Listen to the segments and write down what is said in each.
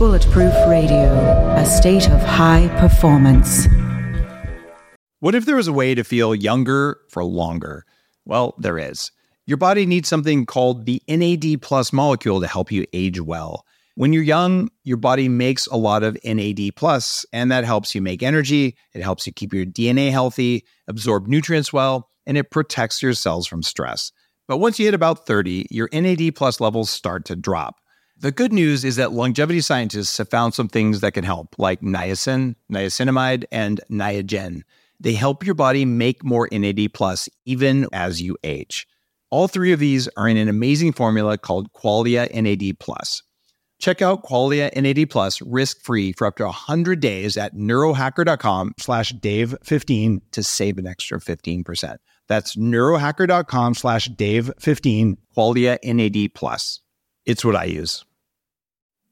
Bulletproof Radio, a state of high performance. What if there was a way to feel younger for longer? Well, there is. Your body needs something called the NAD plus molecule to help you age well. When you're young, your body makes a lot of NAD plus, and that helps you make energy. It helps you keep your DNA healthy, absorb nutrients well, and it protects your cells from stress. But once you hit about 30, your NAD plus levels start to drop. The good news is that longevity scientists have found some things that can help, like niacin, niacinamide, and niagen. They help your body make more NAD plus even as you age. All three of these are in an amazing formula called Qualia NAD plus. Check out Qualia NAD plus risk-free for up to 100 days at neurohacker.com slash dave15 to save an extra 15%. That's neurohacker.com slash dave15, Qualia NAD plus. It's what I use.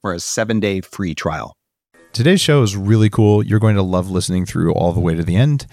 for a seven day free trial. Today's show is really cool. You're going to love listening through all the way to the end.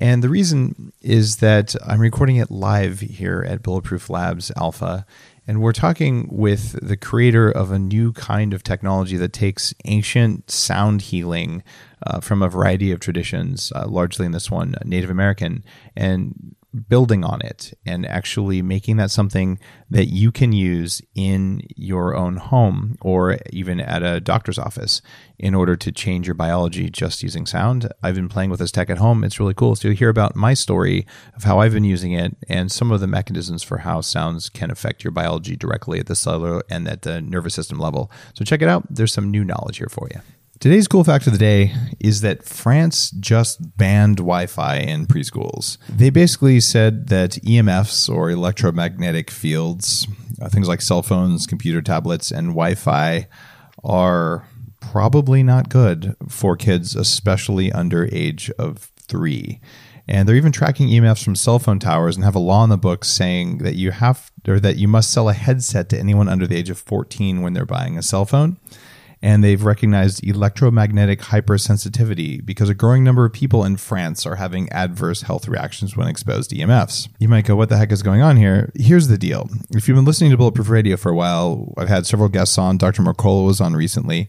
And the reason is that I'm recording it live here at Bulletproof Labs Alpha. And we're talking with the creator of a new kind of technology that takes ancient sound healing uh, from a variety of traditions, uh, largely in this one, Native American, and building on it and actually making that something that you can use in your own home or even at a doctor's office in order to change your biology just using sound. I've been playing with this tech at home. It's really cool. So you hear about my story of how I've been using it and some of the mechanisms for how sounds can affect your biology directly at the cellular and at the nervous system level. So check it out. There's some new knowledge here for you. Today's cool fact of the day is that France just banned Wi Fi in preschools. They basically said that EMFs or electromagnetic fields, uh, things like cell phones, computer tablets, and Wi Fi, are probably not good for kids, especially under age of three. And they're even tracking EMFs from cell phone towers and have a law in the books saying that you have or that you must sell a headset to anyone under the age of 14 when they're buying a cell phone and they've recognized electromagnetic hypersensitivity because a growing number of people in France are having adverse health reactions when exposed to EMFs. You might go, what the heck is going on here? Here's the deal. If you've been listening to Bulletproof Radio for a while, I've had several guests on. Dr. Mercola was on recently.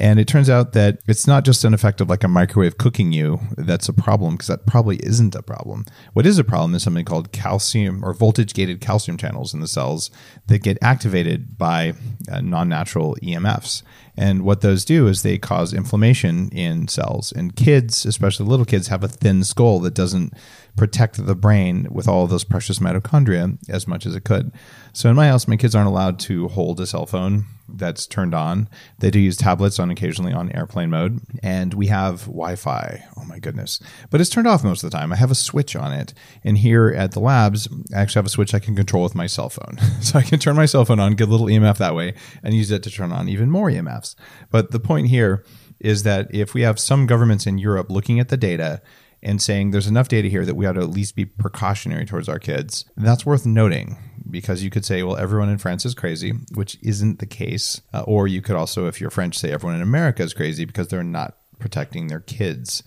And it turns out that it's not just an effect of like a microwave cooking you that's a problem, because that probably isn't a problem. What is a problem is something called calcium or voltage gated calcium channels in the cells that get activated by uh, non natural EMFs. And what those do is they cause inflammation in cells. And kids, especially little kids, have a thin skull that doesn't protect the brain with all those precious mitochondria as much as it could. So in my house, my kids aren't allowed to hold a cell phone that's turned on. They do use tablets on occasionally on airplane mode, and we have Wi-Fi. Oh my goodness! But it's turned off most of the time. I have a switch on it, and here at the labs, I actually have a switch I can control with my cell phone, so I can turn my cell phone on, get a little EMF that way, and use it to turn on even more EMFs. But the point here is that if we have some governments in Europe looking at the data and saying there's enough data here that we ought to at least be precautionary towards our kids. That's worth noting because you could say, well, everyone in France is crazy, which isn't the case. Uh, or you could also, if you're French, say everyone in America is crazy because they're not protecting their kids.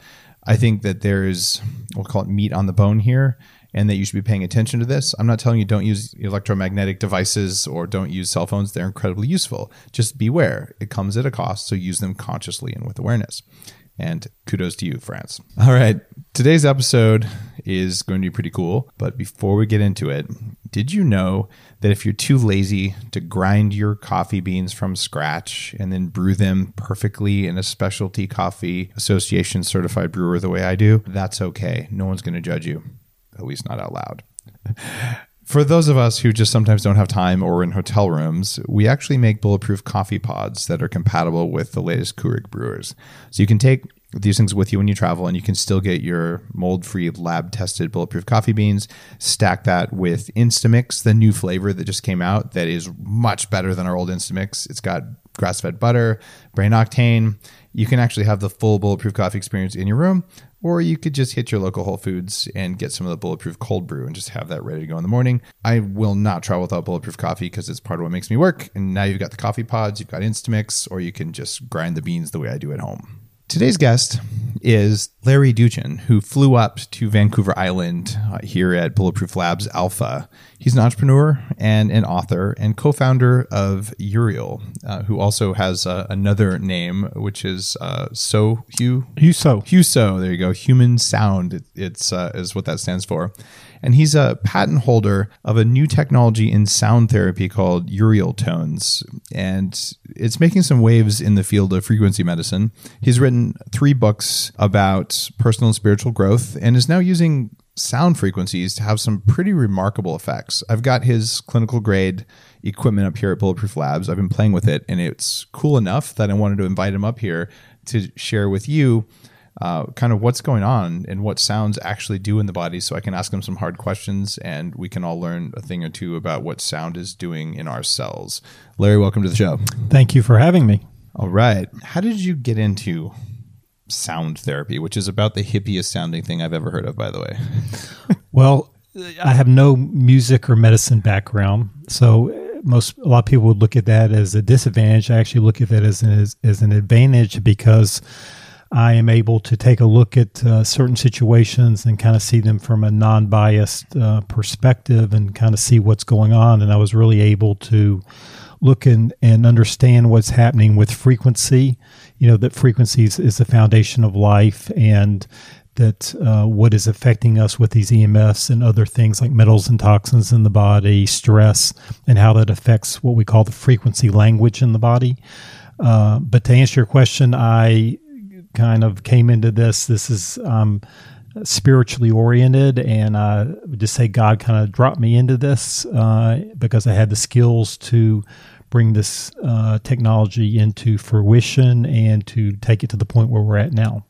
I think that there's, we'll call it meat on the bone here, and that you should be paying attention to this. I'm not telling you don't use electromagnetic devices or don't use cell phones. They're incredibly useful. Just beware. It comes at a cost, so use them consciously and with awareness. And kudos to you, France. All right. Today's episode is going to be pretty cool. But before we get into it, did you know that if you're too lazy to grind your coffee beans from scratch and then brew them perfectly in a specialty coffee association certified brewer the way I do, that's okay. No one's going to judge you, at least not out loud. For those of us who just sometimes don't have time or in hotel rooms, we actually make bulletproof coffee pods that are compatible with the latest Keurig brewers. So you can take these things with you when you travel and you can still get your mold-free lab-tested bulletproof coffee beans. Stack that with instamix the new flavor that just came out that is much better than our old instamix. It's got grass-fed butter brain octane. You can actually have the full bulletproof coffee experience in your room or you could just hit your local Whole Foods and get some of the bulletproof cold brew and just have that ready to go in the morning. I will not travel without bulletproof coffee because it's part of what makes me work. And now you've got the coffee pods, you've got Instamix, or you can just grind the beans the way I do at home. Today's guest is Larry Doochin, who flew up to Vancouver Island uh, here at Bulletproof Labs Alpha. He's an entrepreneur and an author and co founder of Uriel, uh, who also has uh, another name, which is uh, So Hugh. Huso. Huso, there you go. Human Sound, it, it's uh, is what that stands for and he's a patent holder of a new technology in sound therapy called Uriel tones, and it's making some waves in the field of frequency medicine. He's written three books about personal and spiritual growth, and is now using sound frequencies to have some pretty remarkable effects. I've got his clinical grade equipment up here at Bulletproof Labs. I've been playing with it, and it's cool enough that I wanted to invite him up here to share with you uh, kind of what's going on and what sounds actually do in the body so I can ask them some hard questions and we can all learn a thing or two about what sound is doing in our cells. Larry, welcome to the show. Thank you for having me. All right. How did you get into sound therapy, which is about the hippiest sounding thing I've ever heard of, by the way? well, I have no music or medicine background. So most a lot of people would look at that as a disadvantage. I actually look at that as an, as, as an advantage because I am able to take a look at uh, certain situations and kind of see them from a non biased uh, perspective and kind of see what's going on. And I was really able to look and, and understand what's happening with frequency. You know, that frequency is, is the foundation of life and that uh, what is affecting us with these EMFs and other things like metals and toxins in the body, stress, and how that affects what we call the frequency language in the body. Uh, but to answer your question, I kind of came into this. This is um, spiritually oriented, and I would just say God kind of dropped me into this uh, because I had the skills to bring this uh, technology into fruition and to take it to the point where we're at now.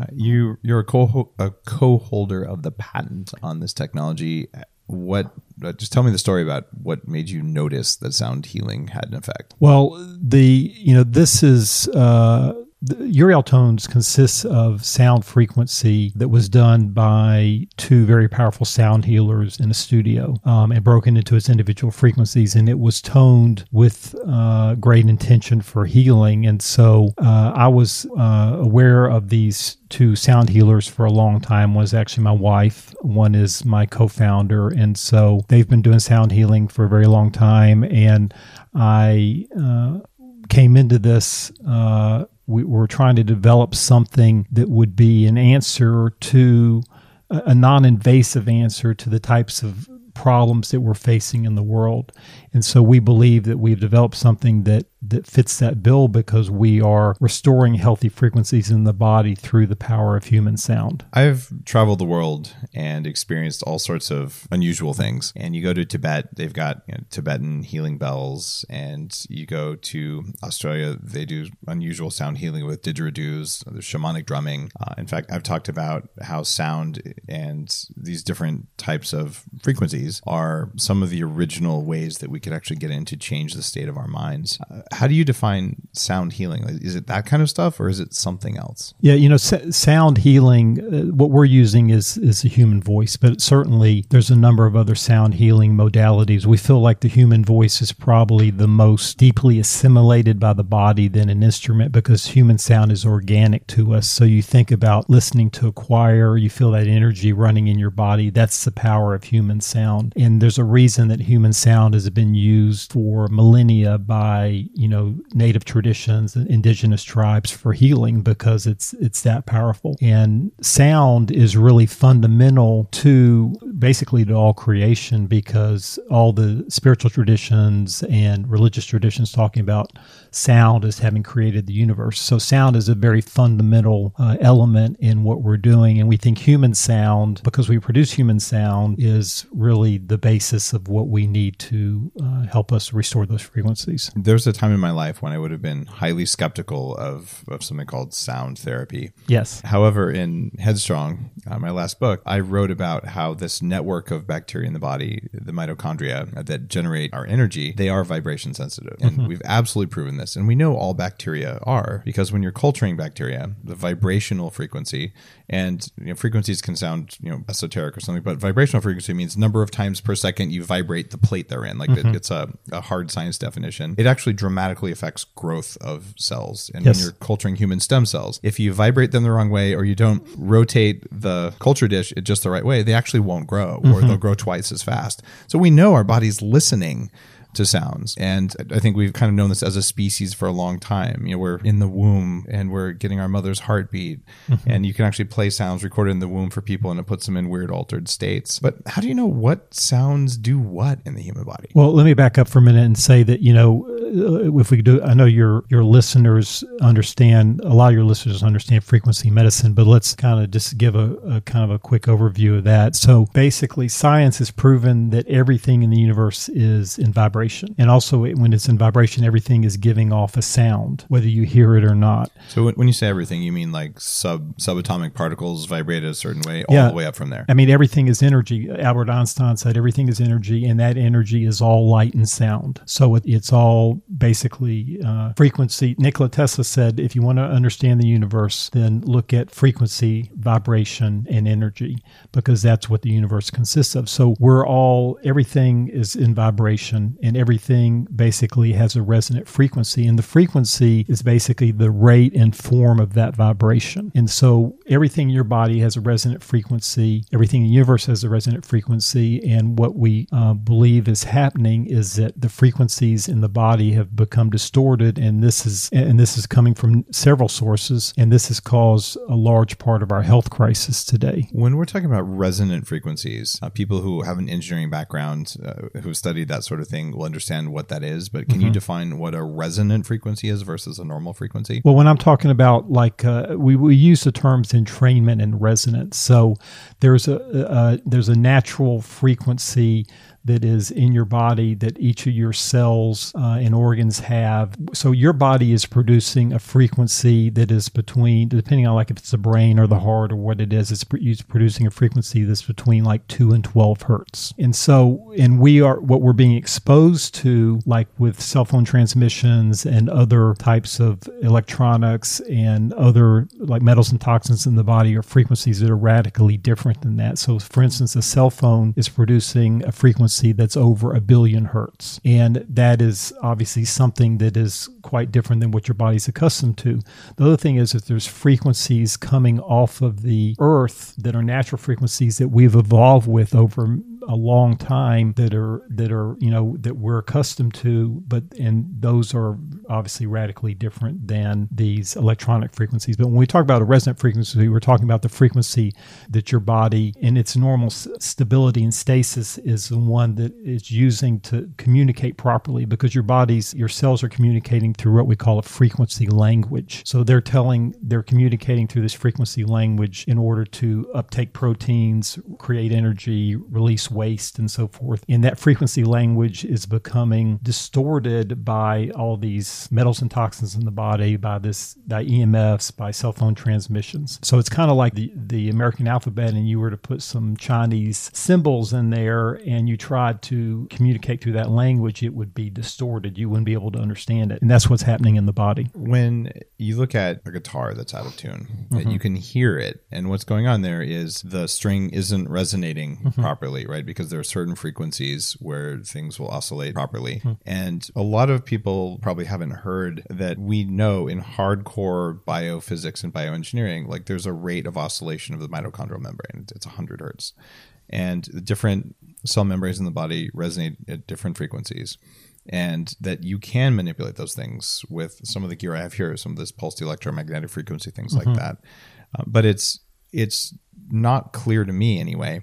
Uh, you you're a co a co-holder of the patent on this technology. What uh, just tell me the story about what made you notice that sound healing had an effect. Well, the you know this is uh, Uriel tones consists of sound frequency that was done by two very powerful sound healers in a studio um, and broken into its individual frequencies. And it was toned with uh, great intention for healing. And so uh, I was uh, aware of these two sound healers for a long time. Is actually my wife, one is my co founder. And so they've been doing sound healing for a very long time. And I uh, came into this uh, we were trying to develop something that would be an answer to a non invasive answer to the types of problems that we're facing in the world. And so we believe that we've developed something that that fits that bill because we are restoring healthy frequencies in the body through the power of human sound. I've traveled the world and experienced all sorts of unusual things. And you go to Tibet, they've got you know, Tibetan healing bells, and you go to Australia, they do unusual sound healing with didgeridoos, shamanic drumming. Uh, in fact, I've talked about how sound and these different types of frequencies are some of the original ways that we could actually get in to change the state of our minds. Uh, how do you define sound healing? Is it that kind of stuff, or is it something else? Yeah, you know, sound healing. Uh, what we're using is is a human voice, but certainly there's a number of other sound healing modalities. We feel like the human voice is probably the most deeply assimilated by the body than an instrument because human sound is organic to us. So you think about listening to a choir, you feel that energy running in your body. That's the power of human sound, and there's a reason that human sound has been used for millennia by you know native traditions and indigenous tribes for healing because it's it's that powerful. And sound is really fundamental to basically to all creation because all the spiritual traditions and religious traditions talking about sound as having created the universe. So sound is a very fundamental uh, element in what we're doing, and we think human sound because we produce human sound is really the basis of what we need to uh, help us restore those frequencies. There's a time in my life when I would have been highly skeptical of, of something called sound therapy. Yes. However, in Headstrong, uh, my last book, I wrote about how this network of bacteria in the body, the mitochondria that generate our energy, they are vibration sensitive. And mm-hmm. we've absolutely proven this. And we know all bacteria are because when you're culturing bacteria, the vibrational frequency and you know, frequencies can sound you know esoteric or something, but vibrational frequency means number of times per second you vibrate the plate they're in. Like mm-hmm. it, it's a, a, hard science definition. It actually dramatically affects growth of cells. And yes. when you're culturing human stem cells, if you vibrate them the wrong way or you don't rotate the culture dish just the right way, they actually won't grow or mm-hmm. they'll grow twice as fast. So we know our body's listening to sounds. And I think we've kind of known this as a species for a long time. You know, we're in the womb and we're getting our mother's heartbeat. Mm-hmm. And you can actually play sounds recorded in the womb for people and it puts them in weird altered states. But how do you know what sounds do what in the human body? Well, let me back up for a minute and say that, you know, uh, if we do, I know your, your listeners understand, a lot of your listeners understand frequency medicine, but let's kind of just give a, a kind of a quick overview of that. So basically, science has proven that everything in the universe is in vibration vibration. And also, when it's in vibration, everything is giving off a sound, whether you hear it or not. So, when you say everything, you mean like sub subatomic particles vibrate a certain way, all yeah. the way up from there. I mean, everything is energy. Albert Einstein said everything is energy, and that energy is all light and sound. So, it, it's all basically uh, frequency. Nikola Tesla said, if you want to understand the universe, then look at frequency, vibration, and energy, because that's what the universe consists of. So, we're all, everything is in vibration, and everything basically has a resonant frequency. And the frequency is basically the rate and form of that vibration. And so everything in your body has a resonant frequency, everything in the universe has a resonant frequency. And what we uh, believe is happening is that the frequencies in the body have become distorted. And this is, and this is coming from several sources. And this has caused a large part of our health crisis today. When we're talking about resonant frequencies, uh, people who have an engineering background, uh, who studied that sort of thing, understand what that is, but can mm-hmm. you define what a resonant frequency is versus a normal frequency? Well, when I'm talking about like uh, we, we use the terms entrainment and resonance. So there's a, a there's a natural frequency that is in your body that each of your cells uh, and organs have. So your body is producing a frequency that is between, depending on like if it's the brain or the heart or what it is, it's, it's producing a frequency that's between like two and 12 hertz. And so, and we are, what we're being exposed to, like with cell phone transmissions and other types of electronics and other like metals and toxins in the body are frequencies that are radically different than that. So for instance, a cell phone is producing a frequency frequency that's over a billion hertz. And that is obviously something that is quite different than what your body's accustomed to. The other thing is that there's frequencies coming off of the earth that are natural frequencies that we've evolved with over a long time that are that are you know that we're accustomed to but and those are obviously radically different than these electronic frequencies. But when we talk about a resonant frequency we're talking about the frequency that your body in its normal stability and stasis is the one that is using to communicate properly because your body's your cells are communicating through what we call a frequency language. So they're telling they're communicating through this frequency language in order to uptake proteins create energy release waste and so forth. And that frequency language is becoming distorted by all these metals and toxins in the body, by this by EMFs, by cell phone transmissions. So it's kind of like the, the American alphabet, and you were to put some Chinese symbols in there and you tried to communicate through that language, it would be distorted. You wouldn't be able to understand it. And that's what's happening in the body. When you look at a guitar that's out of tune, mm-hmm. you can hear it. And what's going on there is the string isn't resonating mm-hmm. properly, right? Because there are certain frequencies where things will oscillate properly. Hmm. And a lot of people probably haven't heard that we know in hardcore biophysics and bioengineering, like there's a rate of oscillation of the mitochondrial membrane. It's 100 hertz. and the different cell membranes in the body resonate at different frequencies and that you can manipulate those things with some of the gear I have here, some of this pulsed electromagnetic frequency things mm-hmm. like that. Uh, but it's it's not clear to me anyway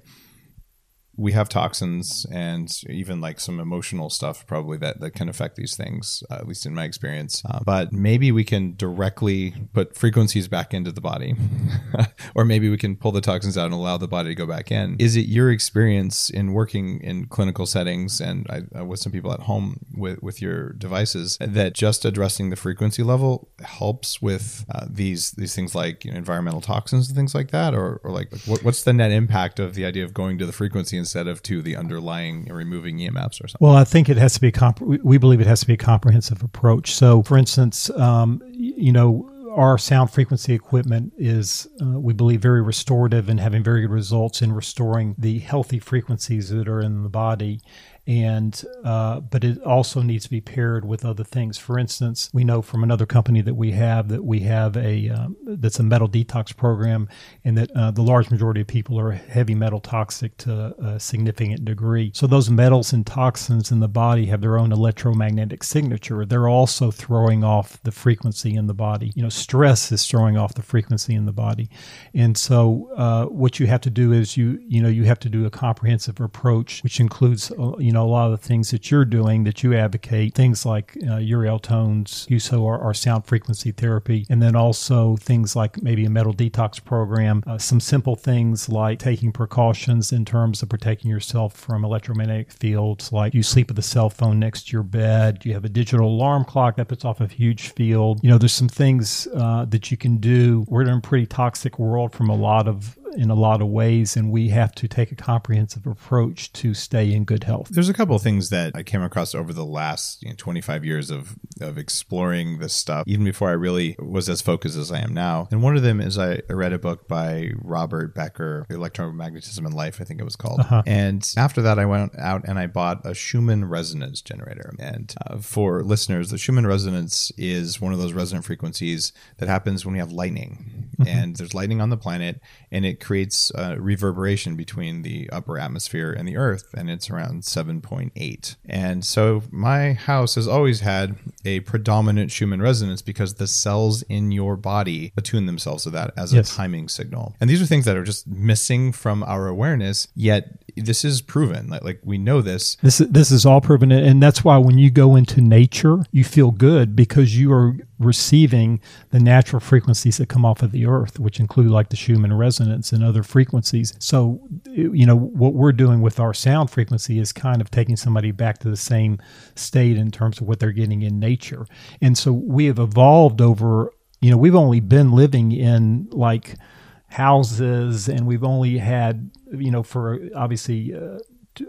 we have toxins and even like some emotional stuff probably that, that can affect these things uh, at least in my experience. Uh, but maybe we can directly put frequencies back into the body or maybe we can pull the toxins out and allow the body to go back in. Is it your experience in working in clinical settings and I, uh, with some people at home with, with your devices that just addressing the frequency level helps with uh, these these things like you know, environmental toxins and things like that? Or, or like what, what's the net impact of the idea of going to the frequency instead of to the underlying removing EMFs or something? Well, I think it has to be comp- we believe it has to be a comprehensive approach. So, for instance, um, you know, our sound frequency equipment is, uh, we believe, very restorative and having very good results in restoring the healthy frequencies that are in the body and uh, but it also needs to be paired with other things. For instance, we know from another company that we have that we have a um, that's a metal detox program, and that uh, the large majority of people are heavy metal toxic to a significant degree. So those metals and toxins in the body have their own electromagnetic signature. They're also throwing off the frequency in the body. You know, stress is throwing off the frequency in the body, and so uh, what you have to do is you you know you have to do a comprehensive approach, which includes uh, you know, a lot of the things that you're doing that you advocate, things like uh, Uriel tones, HUSO or, or, sound frequency therapy, and then also things like maybe a metal detox program, uh, some simple things like taking precautions in terms of protecting yourself from electromagnetic fields, like you sleep with a cell phone next to your bed, you have a digital alarm clock that puts off a huge field. You know, there's some things uh, that you can do. We're in a pretty toxic world from a lot of in a lot of ways, and we have to take a comprehensive approach to stay in good health. There's a couple of things that I came across over the last you know, 25 years of of exploring this stuff, even before I really was as focused as I am now. And one of them is I read a book by Robert Becker, Electromagnetism and Life, I think it was called. Uh-huh. And after that, I went out and I bought a Schumann resonance generator. And uh, for listeners, the Schumann resonance is one of those resonant frequencies that happens when we have lightning. Mm-hmm. And there's lightning on the planet, and it creates a reverberation between the upper atmosphere and the earth, and it's around 7.8. And so my house has always had a predominant Schumann resonance because the cells in your body attune themselves to that as yes. a timing signal. And these are things that are just missing from our awareness, yet this is proven. Like, like we know this. This this is all proven, and that's why when you go into nature, you feel good because you are receiving the natural frequencies that come off of the earth, which include like the Schumann resonance and other frequencies. So, you know, what we're doing with our sound frequency is kind of taking somebody back to the same state in terms of what they're getting in nature. And so we have evolved over, you know, we've only been living in like houses and we've only had, you know, for obviously uh,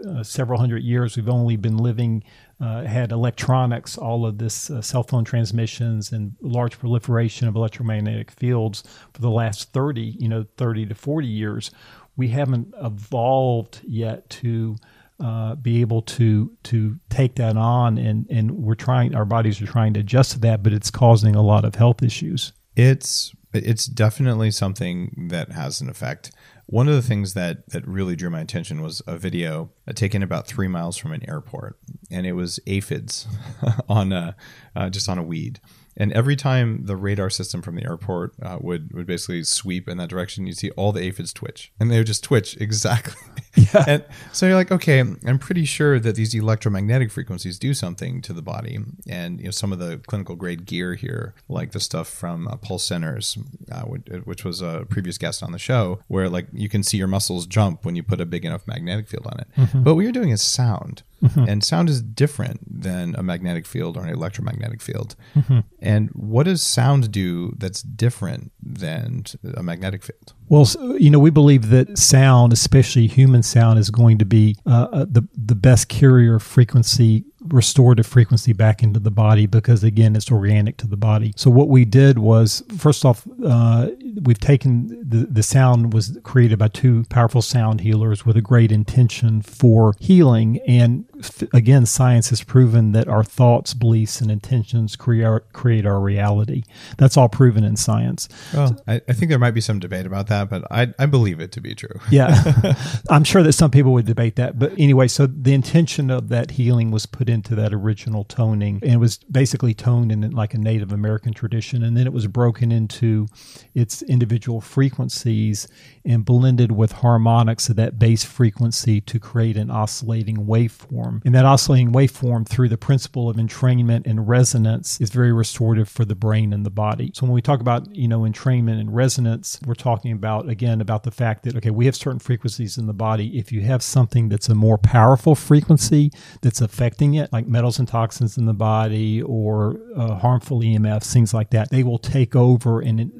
uh, several hundred years, we've only been living uh, had electronics, all of this uh, cell phone transmissions and large proliferation of electromagnetic fields for the last 30, you know, 30 to 40 years. We haven't evolved yet to uh, be able to to take that on, and and we're trying. Our bodies are trying to adjust to that, but it's causing a lot of health issues. It's it's definitely something that has an effect. One of the things that that really drew my attention was a video taken about three miles from an airport, and it was aphids on a, uh, just on a weed. And every time the radar system from the airport uh, would would basically sweep in that direction, you'd see all the aphids twitch, and they would just twitch exactly. Yeah. and so you're like, okay, I'm pretty sure that these electromagnetic frequencies do something to the body, and you know some of the clinical grade gear here, like the stuff from uh, Pulse Centers, uh, which was a previous guest on the show, where like you can see your muscles jump when you put a big enough magnetic field on it. Mm-hmm. But what you're doing is sound. Mm-hmm. And sound is different than a magnetic field or an electromagnetic field. Mm-hmm. And what does sound do that's different than a magnetic field? Well, you know, we believe that sound, especially human sound, is going to be uh, uh the the best carrier frequency restorative frequency back into the body because again it's organic to the body so what we did was first off uh, we've taken the, the sound was created by two powerful sound healers with a great intention for healing and again, science has proven that our thoughts, beliefs, and intentions create our, create our reality. That's all proven in science. Well, I, I think there might be some debate about that, but I, I believe it to be true. Yeah. I'm sure that some people would debate that. But anyway, so the intention of that healing was put into that original toning and it was basically toned in like a Native American tradition. And then it was broken into its individual frequencies and blended with harmonics of that base frequency to create an oscillating waveform. And that oscillating waveform, through the principle of entrainment and resonance, is very restorative for the brain and the body. So when we talk about, you know, entrainment and resonance, we're talking about, again, about the fact that, okay, we have certain frequencies in the body. If you have something that's a more powerful frequency that's affecting it, like metals and toxins in the body or uh, harmful EMFs, things like that, they will take over and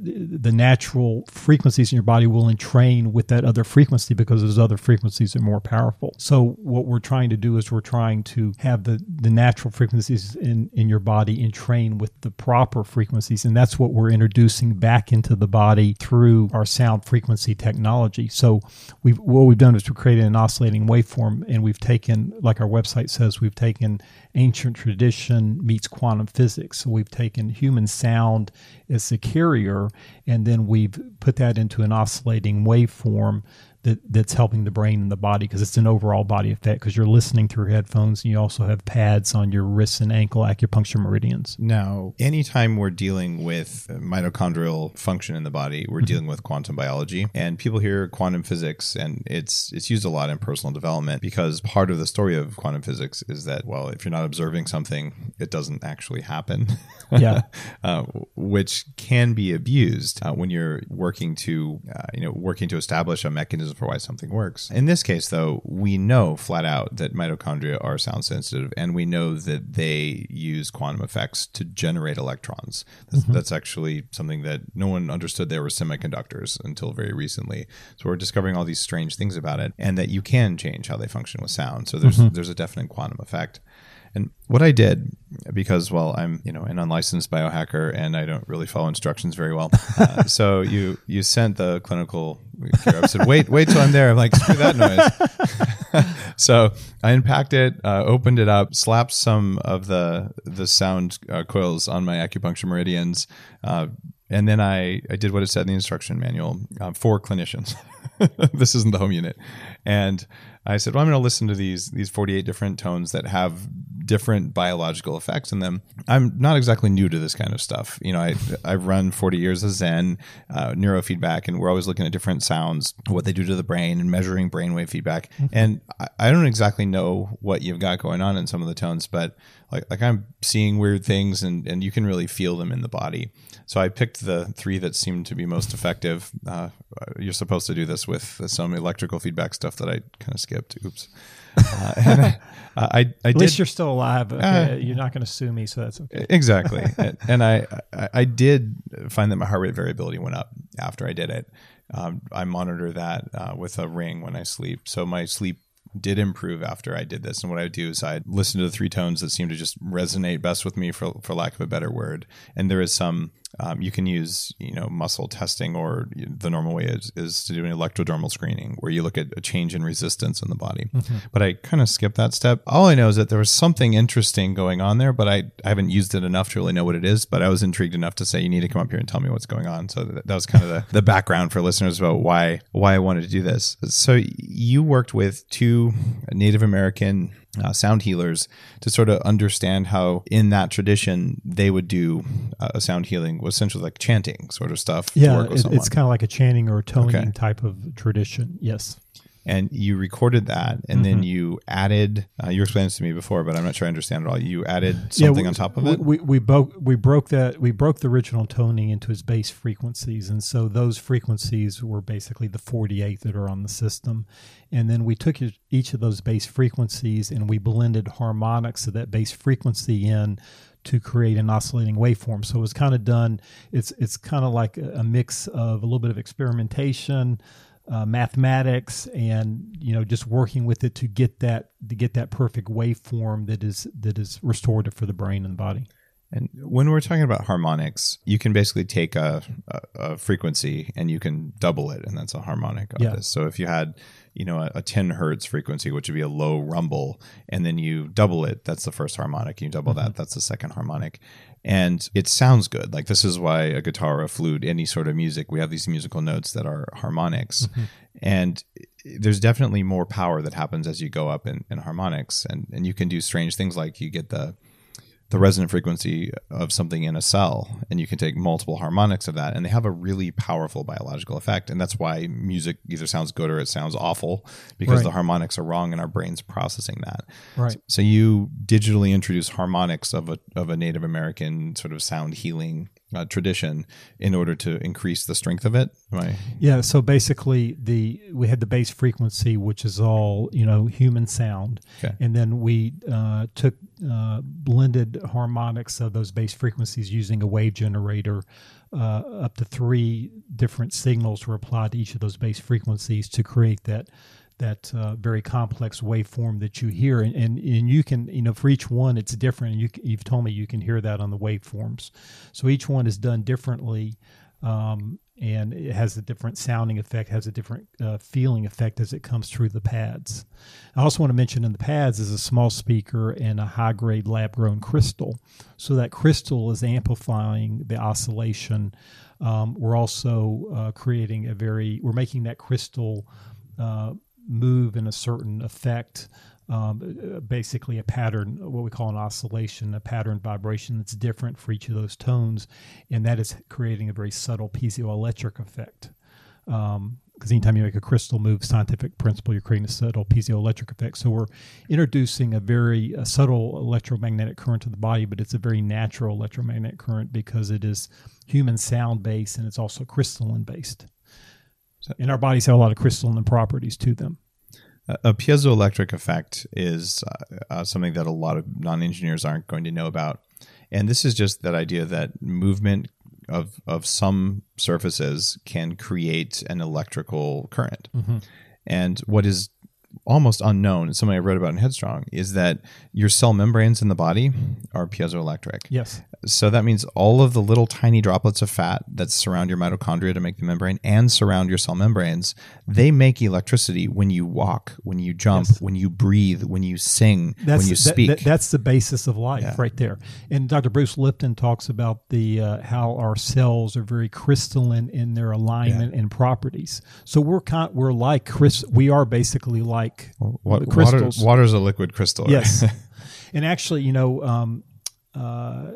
the natural frequencies in your body will entrain with that other frequency because those other frequencies are more powerful. So what we're trying to do is we're trying to have the, the natural frequencies in, in your body and train with the proper frequencies. And that's what we're introducing back into the body through our sound frequency technology. So we've what we've done is we've created an oscillating waveform and we've taken, like our website says, we've taken ancient tradition meets quantum physics. So we've taken human sound as the carrier, and then we've put that into an oscillating waveform that that's helping the brain and the body because it's an overall body effect because you're listening through headphones and you also have pads on your wrists and ankle acupuncture meridians. Now, anytime we're dealing with mitochondrial function in the body, we're mm-hmm. dealing with quantum biology and people hear quantum physics and it's it's used a lot in personal development because part of the story of quantum physics is that well, if you're not observing something, it doesn't actually happen. Yeah. uh, which can be abused uh, when you're working to uh, you know working to establish a mechanism for why something works. In this case, though, we know flat out that mitochondria are sound sensitive, and we know that they use quantum effects to generate electrons. That's, mm-hmm. that's actually something that no one understood there were semiconductors until very recently. So we're discovering all these strange things about it, and that you can change how they function with sound. So there's mm-hmm. there's a definite quantum effect. And what I did, because well, I'm you know an unlicensed biohacker and I don't really follow instructions very well. Uh, so you you sent the clinical. I said, wait, wait till I'm there. I'm like, screw that noise. so I unpacked it, uh, opened it up, slapped some of the the sound uh, coils on my acupuncture meridians, uh, and then I I did what it said in the instruction manual uh, for clinicians. this isn't the home unit, and I said, well, I'm going to listen to these these 48 different tones that have different biological effects in them. I'm not exactly new to this kind of stuff. You know, I I've run 40 years of Zen, uh, neurofeedback, and we're always looking at different sounds, what they do to the brain, and measuring brainwave feedback. Mm-hmm. And I, I don't exactly know what you've got going on in some of the tones, but like like I'm seeing weird things, and and you can really feel them in the body. So I picked the three that seemed to be most effective. Uh, you're supposed to do this with some electrical feedback stuff that I kind of skipped. Oops. Uh, and I, I, I At did, least you're still alive. Okay? Uh, you're not going to sue me, so that's okay. Exactly. and, and I, I, I did find that my heart rate variability went up after I did it. Um, I monitor that uh, with a ring when I sleep, so my sleep did improve after I did this. And what I would do is I'd listen to the three tones that seem to just resonate best with me, for for lack of a better word. And there is some um, you can use you know muscle testing, or the normal way is, is to do an electrodermal screening where you look at a change in resistance in the body. Mm-hmm. But I kind of skipped that step. All I know is that there was something interesting going on there, but I, I haven't used it enough to really know what it is. But I was intrigued enough to say you need to come up here and tell me what's going on. So that, that was kind of the, the background for listeners about why why I wanted to do this. So you worked with two Native American uh, sound healers to sort of understand how in that tradition they would do uh, a sound healing was essentially like chanting sort of stuff yeah it, it's kind of like a chanting or a toning okay. type of tradition yes and you recorded that and mm-hmm. then you added uh, you explained this to me before but i'm not sure i understand it all you added something yeah, we, on top of it we, we, broke we broke that we broke the original toning into its base frequencies and so those frequencies were basically the 48 that are on the system and then we took each of those base frequencies and we blended harmonics of that base frequency in to create an oscillating waveform. So it was kind of done. It's it's kind of like a, mix of a little bit of experimentation, uh, mathematics and you know just working with it to get that to get that perfect waveform that is that is restorative for the brain and the body And when we're talking about harmonics, you can basically take a, a, a frequency and you can double it, and that's a harmonic of Yeah. this. So if you had, you know, a, a 10 hertz frequency, which would be a low rumble, and then you double it, that's the first harmonic. You double that, that's the second harmonic. And it sounds good. Like this is why a guitar, a flute, any sort of music, we have these musical notes that are harmonics. Mm-hmm. And there's definitely more power that happens as you go up in, in harmonics. And, and you can do strange things like you get the the resonant frequency of something in a cell and you can take multiple harmonics of that and they have a really powerful biological effect and that's why music either sounds good or it sounds awful because Right. the harmonics are wrong and our brains processing that Right. so you digitally introduce harmonics of a, of a native american sort of sound healing uh, tradition in order to increase the strength of it I- Yeah, so basically the we had the base frequency, which is all you know human sound, Okay. and then we uh, took uh, blended harmonics of those base frequencies using a wave generator. Uh, up to three different signals were applied to each of those base frequencies to create that that uh, very complex waveform that you hear, and, and and you can you know for each one it's different. You, you've told me you can hear that on the waveforms, so each one is done differently um, and it has a different sounding effect, has a different uh, feeling effect as it comes through the pads. I also want to mention in the pads is a small speaker and a high grade lab grown crystal. So that crystal is amplifying the oscillation. Um, we're also uh, creating a very, we're making that crystal uh, move in a certain effect. Um, basically, a pattern, what we call an oscillation, a pattern vibration that's different for each of those tones, and that is creating a very subtle piezoelectric effect. Because anytime you make a crystal move, scientific principle, you're creating a subtle piezoelectric effect. So we're introducing a very a subtle electromagnetic current to the body, but it's a very natural electromagnetic current because it is human sound based and it's also crystalline based. And our bodies have a lot of crystalline properties to them. A piezoelectric effect is uh, uh, something that a lot of non-engineers aren't going to know about, and this is just that idea that movement of of some surfaces can create an electrical current. And what is almost unknown, and something I read about in Headstrong, is that your cell membranes in the body are piezoelectric. Yes. So that means all of the little tiny droplets of fat that surround your mitochondria to make the membrane and surround your cell membranes, they make electricity when you walk, when you jump, Yes. when you breathe, when you sing, That's, when you speak. that- that's the basis of life Yeah. right there. And Dr. Bruce Lipton talks about the uh, how our cells are very crystalline in their alignment and properties. So we're kind, we're like Chris. We are basically like The water, crystals. water's a liquid crystal. right? Yes, and actually, you know, um, uh,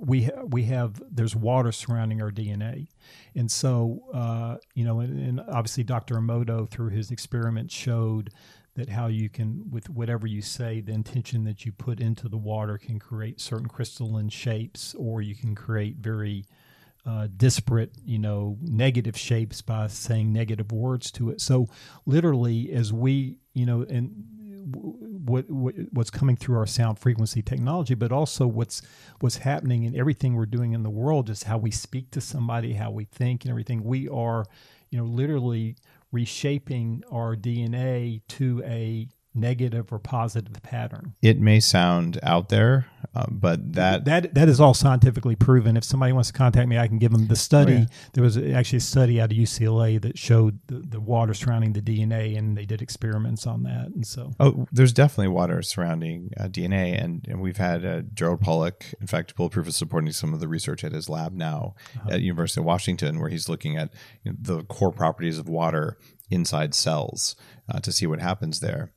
we ha- we have there's water surrounding our DNA, and so uh, you know, and, and obviously, Dr. Emoto through his experiments showed that how you can with whatever you say, the intention that you put into the water can create certain crystalline shapes, or you can create very uh, disparate, you know, negative shapes by saying negative words to it. So literally, as we, you know, and what, what what's coming through our sound frequency technology, but also what's what's happening in everything we're doing in the world, just how we speak to somebody, how we think, and everything. We are, you know, literally reshaping our DNA to a negative or positive pattern. It may sound out there, uh, but that That that is all scientifically proven. If somebody wants to contact me, I can give them the study. Oh, yeah. There was actually a study out of UCLA that showed the, the water surrounding the DNA, and they did experiments on that. And so, Oh, there's definitely water surrounding uh, DNA, and, and we've had uh, Gerald Pollack. In fact, Bulletproof is supporting some of the research at his lab now at University of Washington, where he's looking at you know, the core properties of water inside cells uh, to see what happens there.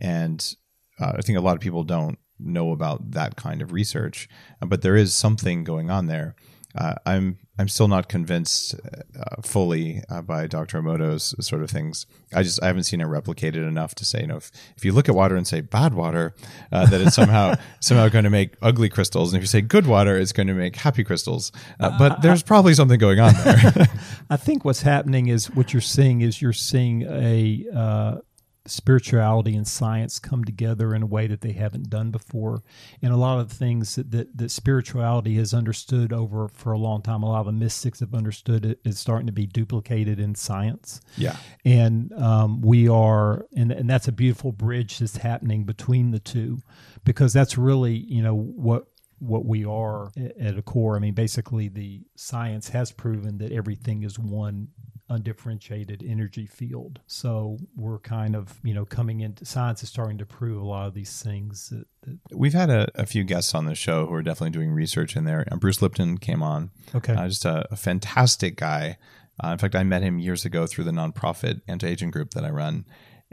And uh, I think a lot of people don't know about that kind of research, uh, but there is something going on there. Uh, I'm I'm still not convinced uh, fully uh, by Dr. Emoto's sort of things. I just I haven't seen it replicated enough to say you know if, if you look at water and say bad water, uh, that it's somehow somehow going to make ugly crystals, and if you say good water, it's going to make happy crystals. Uh, but there's probably something going on there. I think what's happening is what you're seeing is you're seeing a uh, spirituality and science come together in a way that they haven't done before, and a lot of the things that that, that spirituality has understood over for a long time. A lot of the mystics have understood it is starting to be duplicated in science. yeah, and um, we are and, and that's a beautiful bridge that's happening between the two because that's really you know what what we are at a core. I mean, basically, the science has proven that everything is one undifferentiated energy field. So we're kind of, you know, coming into science is starting to prove a lot of these things. That, that We've had a, a, few guests on the show who are definitely doing research in there. And Bruce Lipton came on. Okay. Uh, just a, a, fantastic guy. Uh, in fact, I met him years ago through the nonprofit anti-aging group that I run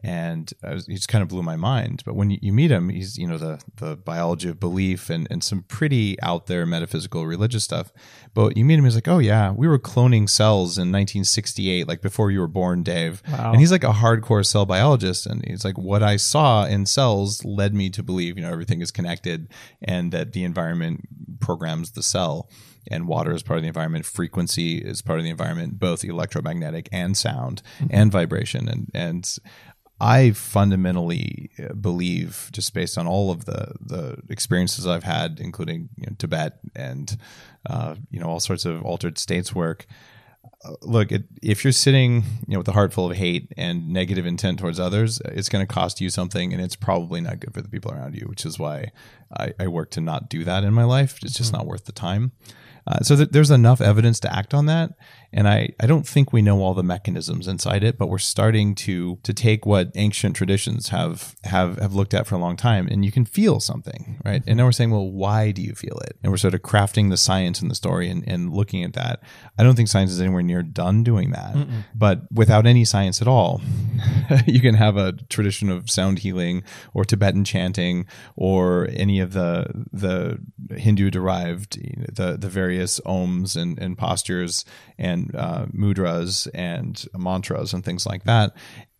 and was, he just kind of blew my mind. But when you, you, meet him, he's you know the the biology of belief and and some pretty out there metaphysical religious stuff. But you meet him, he's like, oh yeah, we were cloning cells in 1968, like before you were born, Dave. Wow. And he's like a hardcore cell biologist, and he's like, what I saw in cells led me to believe you know everything is connected and that the environment programs the cell and water is part of the environment frequency is part of the environment both electromagnetic and sound mm-hmm. and vibration and and I fundamentally uh, believe, just based on all of the the experiences I've had, including you know, Tibet and uh, you know all sorts of altered states work. Uh, look, it, if you're sitting you know with a heart full of hate and negative intent towards others, it's going to cost you something, and it's probably not good for the people around you. Which is why I, I work to not do that in my life. It's just mm-hmm. not worth the time. Uh, so th- there's enough evidence to act on that, and I, I don't think we know all the mechanisms inside it, but we're starting to to take what ancient traditions have have have looked at for a long time, and you can feel something, right? And now we're saying, well, why do you feel it? And we're sort of crafting the science and the story and, and looking at that. I don't think science is anywhere near done doing that, Mm-mm. but without any science at all, you can have a tradition of sound healing or Tibetan chanting or any of the the Hindu derived the the various oms and, and postures and uh, mudras and mantras and things like that.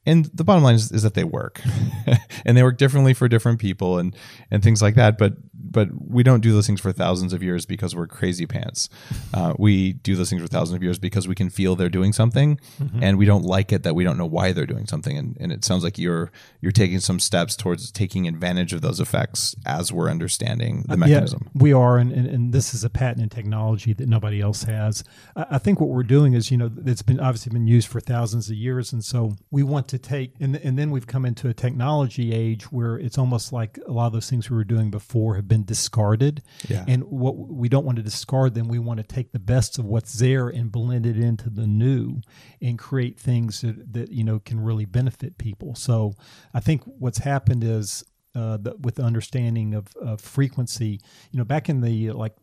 And the bottom line is, is that they work, and they work differently for different people and and things like that. But but we don't do those things for thousands of years because we're crazy pants. Uh, we do those things for thousands of years because we can feel they're doing something, mm-hmm. and we don't like it that we don't know why they're doing something. And, and it sounds like you're you're taking some steps towards taking advantage of those effects as we're understanding the mechanism. Yeah, we are, and, and, and this is a patented technology that nobody else has. I, I think what we're doing is, you know, it's been obviously been used for thousands of years, and so we want to take, and and then we've come into a technology age where it's almost like a lot of those things we were doing before have been discarded. Yeah. And what we don't want to discard them, we want to take the best of what's there and blend it into the new and create things that, that you know can really benefit people. So I think what's happened is uh, the, with the understanding of, of, frequency. You know, back in the like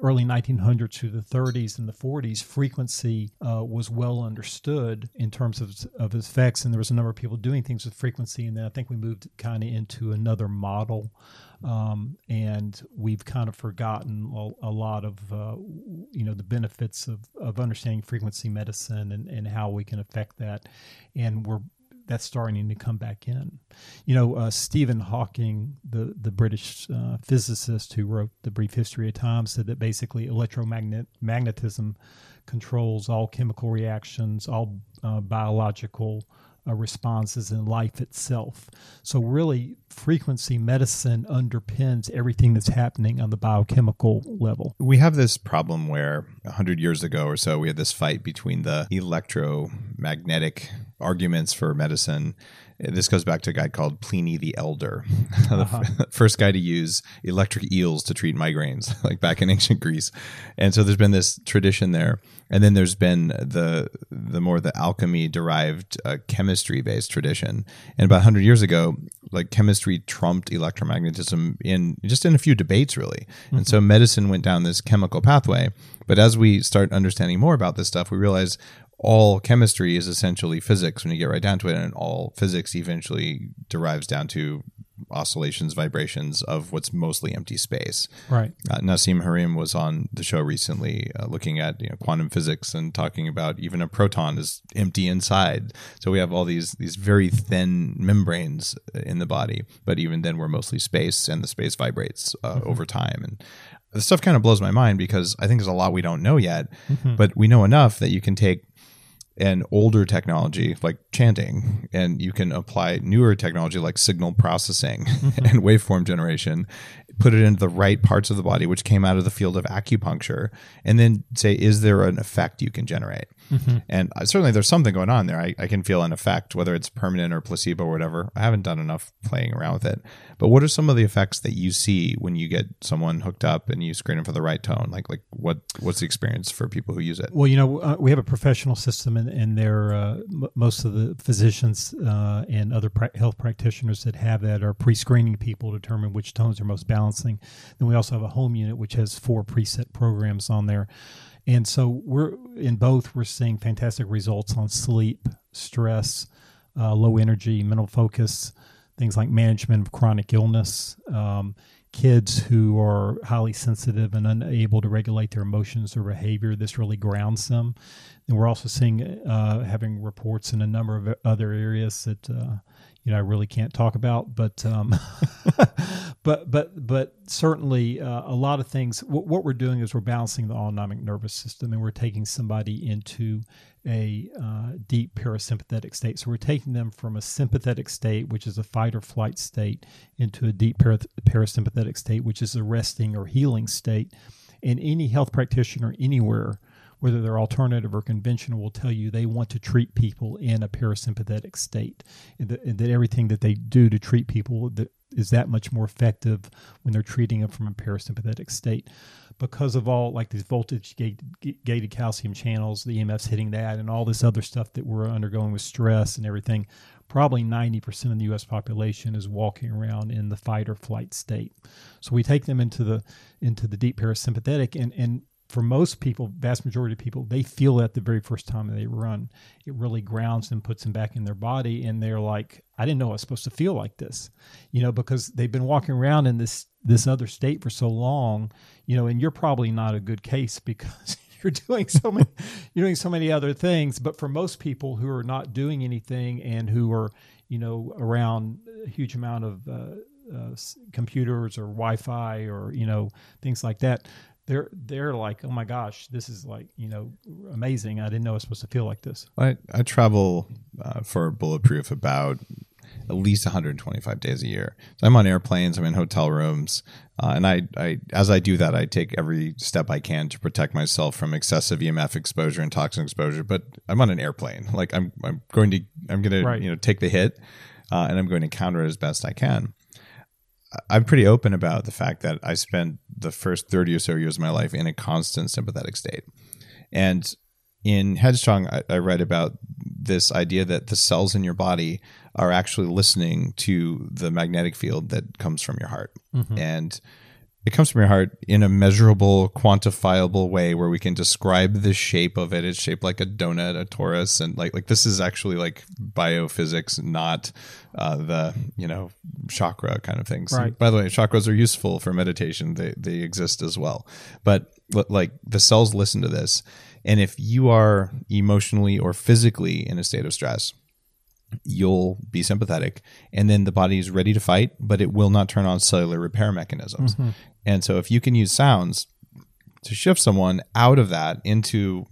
early 1900s to the 30s and the 40s, frequency uh, was well understood in terms of of effects, and there was a number of people doing things with frequency. And then I think we moved kind of into another model um, and we've kind of forgotten a, a lot of uh, you know the benefits of, of understanding frequency medicine and, and how we can affect that and we're that's starting to come back in. You know, uh, Stephen Hawking, the the British uh, physicist who wrote the Brief History of Time, said that basically electromagnetism controls all chemical reactions, all uh, biological uh, responses in life itself. So, really, frequency medicine underpins everything that's happening on the biochemical level. We have this problem where 100 years ago or so, we had this fight between the electromagnetic arguments for medicine this goes back to a guy called Pliny the Elder, uh-huh. the first guy to use electric eels to treat migraines, like back in ancient Greece. And so there's been this tradition there, and then there's been the the more the alchemy derived uh, chemistry based tradition. And about 100 years ago, like chemistry trumped electromagnetism in just in a few debates, really. Mm-hmm. And so mm-hmm. medicine went down this chemical pathway. But as we start understanding more about this stuff, we realize all chemistry is essentially physics when you get right down to it, and all physics eventually derives down to oscillations, vibrations of what's mostly empty space. Right. Uh, Nassim Haramein was on the show recently, uh, looking at you know, quantum physics and talking about even a proton is empty inside. So we have all these these very thin membranes in the body, but even then we're mostly space, and the space vibrates uh, mm-hmm. over time. And the stuff kind of blows my mind because I think there's a lot we don't know yet, mm-hmm. but we know enough that you can take an older technology like chanting and you can apply newer technology like signal processing and waveform generation put it into the right parts of the body which came out of the field of acupuncture and then say is there an effect you can generate? And uh, certainly there's something going on there. I, I can feel an effect whether it's permanent or placebo or whatever. I haven't done enough playing around with it. But what are some of the effects that you see when you get someone hooked up and you screen them for the right tone? Like like what what's the experience for people who use it? Well, you know, uh, we have a professional system, and, and there, uh, m- most of the physicians uh, and other pra- health practitioners that have that are pre-screening people to determine which tones are most balancing. Then we also have a home unit, which has four preset programs on there, and so we're in both. We're seeing fantastic results on sleep, stress, uh, low energy, mental focus, things like management of chronic illness. Um, kids who are highly sensitive and unable to regulate their emotions or behavior. This really grounds them. And we're also seeing uh, having reports in a number of other areas that uh, you know I really can't talk about, but um, but but but certainly uh, a lot of things. What, what we're doing is we're balancing the autonomic nervous system, and we're taking somebody into a uh, deep parasympathetic state. So we're taking them from a sympathetic state, which is a fight or flight state, into a deep para- parasympathetic state, which is a resting or healing state. And any health practitioner anywhere, whether they're alternative or conventional, will tell you they want to treat people in a parasympathetic state, and that, and that everything that they do to treat people that is that much more effective when they're treating them from a parasympathetic state because of all like these voltage gated, gated calcium channels, the EMFs hitting that, and all this other stuff that we're undergoing with stress and everything. Probably 90% of the U.S. population is walking around in the fight or flight state. So we take them into the into the deep parasympathetic, and and for most people, vast majority of people, they feel that the very first time they run. It really grounds them, puts them back in their body, and they're like, I didn't know I was supposed to feel like this, you know, because they've been walking around in this this other state for so long, you know, and you're probably not a good case because you're doing so many you're doing so many other things. But for most people who are not doing anything and who are, you know, around a huge amount of uh, uh, computers or Wi-Fi or you know things like that, they're they're like, oh my gosh, this is like you know amazing. I didn't know I was supposed to feel like this. I, I travel uh, for Bulletproof about at least 125 days a year. So I'm on airplanes, I'm in hotel rooms, uh, and I, I as I do that, I take every step I can to protect myself from excessive EMF exposure and toxin exposure. But I'm on an airplane, like I'm I'm going to I'm going Right. to you know take the hit, uh, and I'm going to counter it as best I can. I'm pretty open about the fact that I spent the first 30 or so years of my life in a constant sympathetic state. And in Headstrong, I, I read about this idea that the cells in your body are actually listening to the magnetic field that comes from your heart. Mm-hmm. And it comes from your heart in a measurable, quantifiable way where we can describe the shape of it. It's shaped like a donut, a torus, and like like this is actually like biophysics, not uh, the you know chakra kind of things. Right. By the way, chakras are useful for meditation. They they exist as well, but like the cells listen to this, and if you are emotionally or physically in a state of stress, you'll be sympathetic. And then the body is ready to fight but it will not turn on cellular repair mechanisms. Mm-hmm. And so if you can use sounds to shift someone out of that into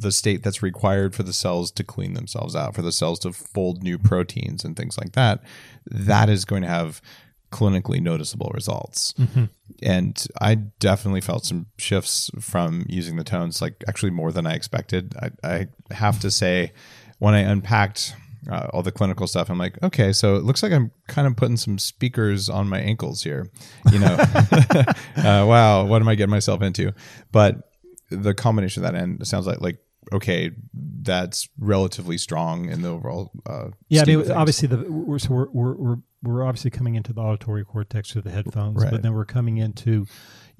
the state that's required for the cells to clean themselves out for the cells to fold new proteins and things like that that is going to have clinically noticeable results. Mm-hmm. And i definitely felt some shifts from using the tones like actually more than i expected. I, I have to say when i unpacked uh, all the clinical stuff. I'm like okay so it looks like i'm kind of putting some speakers on my ankles here you know? Uh, wow what am i getting myself into? But the combination of that end sounds like like okay that's relatively strong in the overall uh Yeah, I mean, obviously the we're, so we're, we're we're we're obviously coming into the auditory cortex through the headphones, Right. but then we're coming into,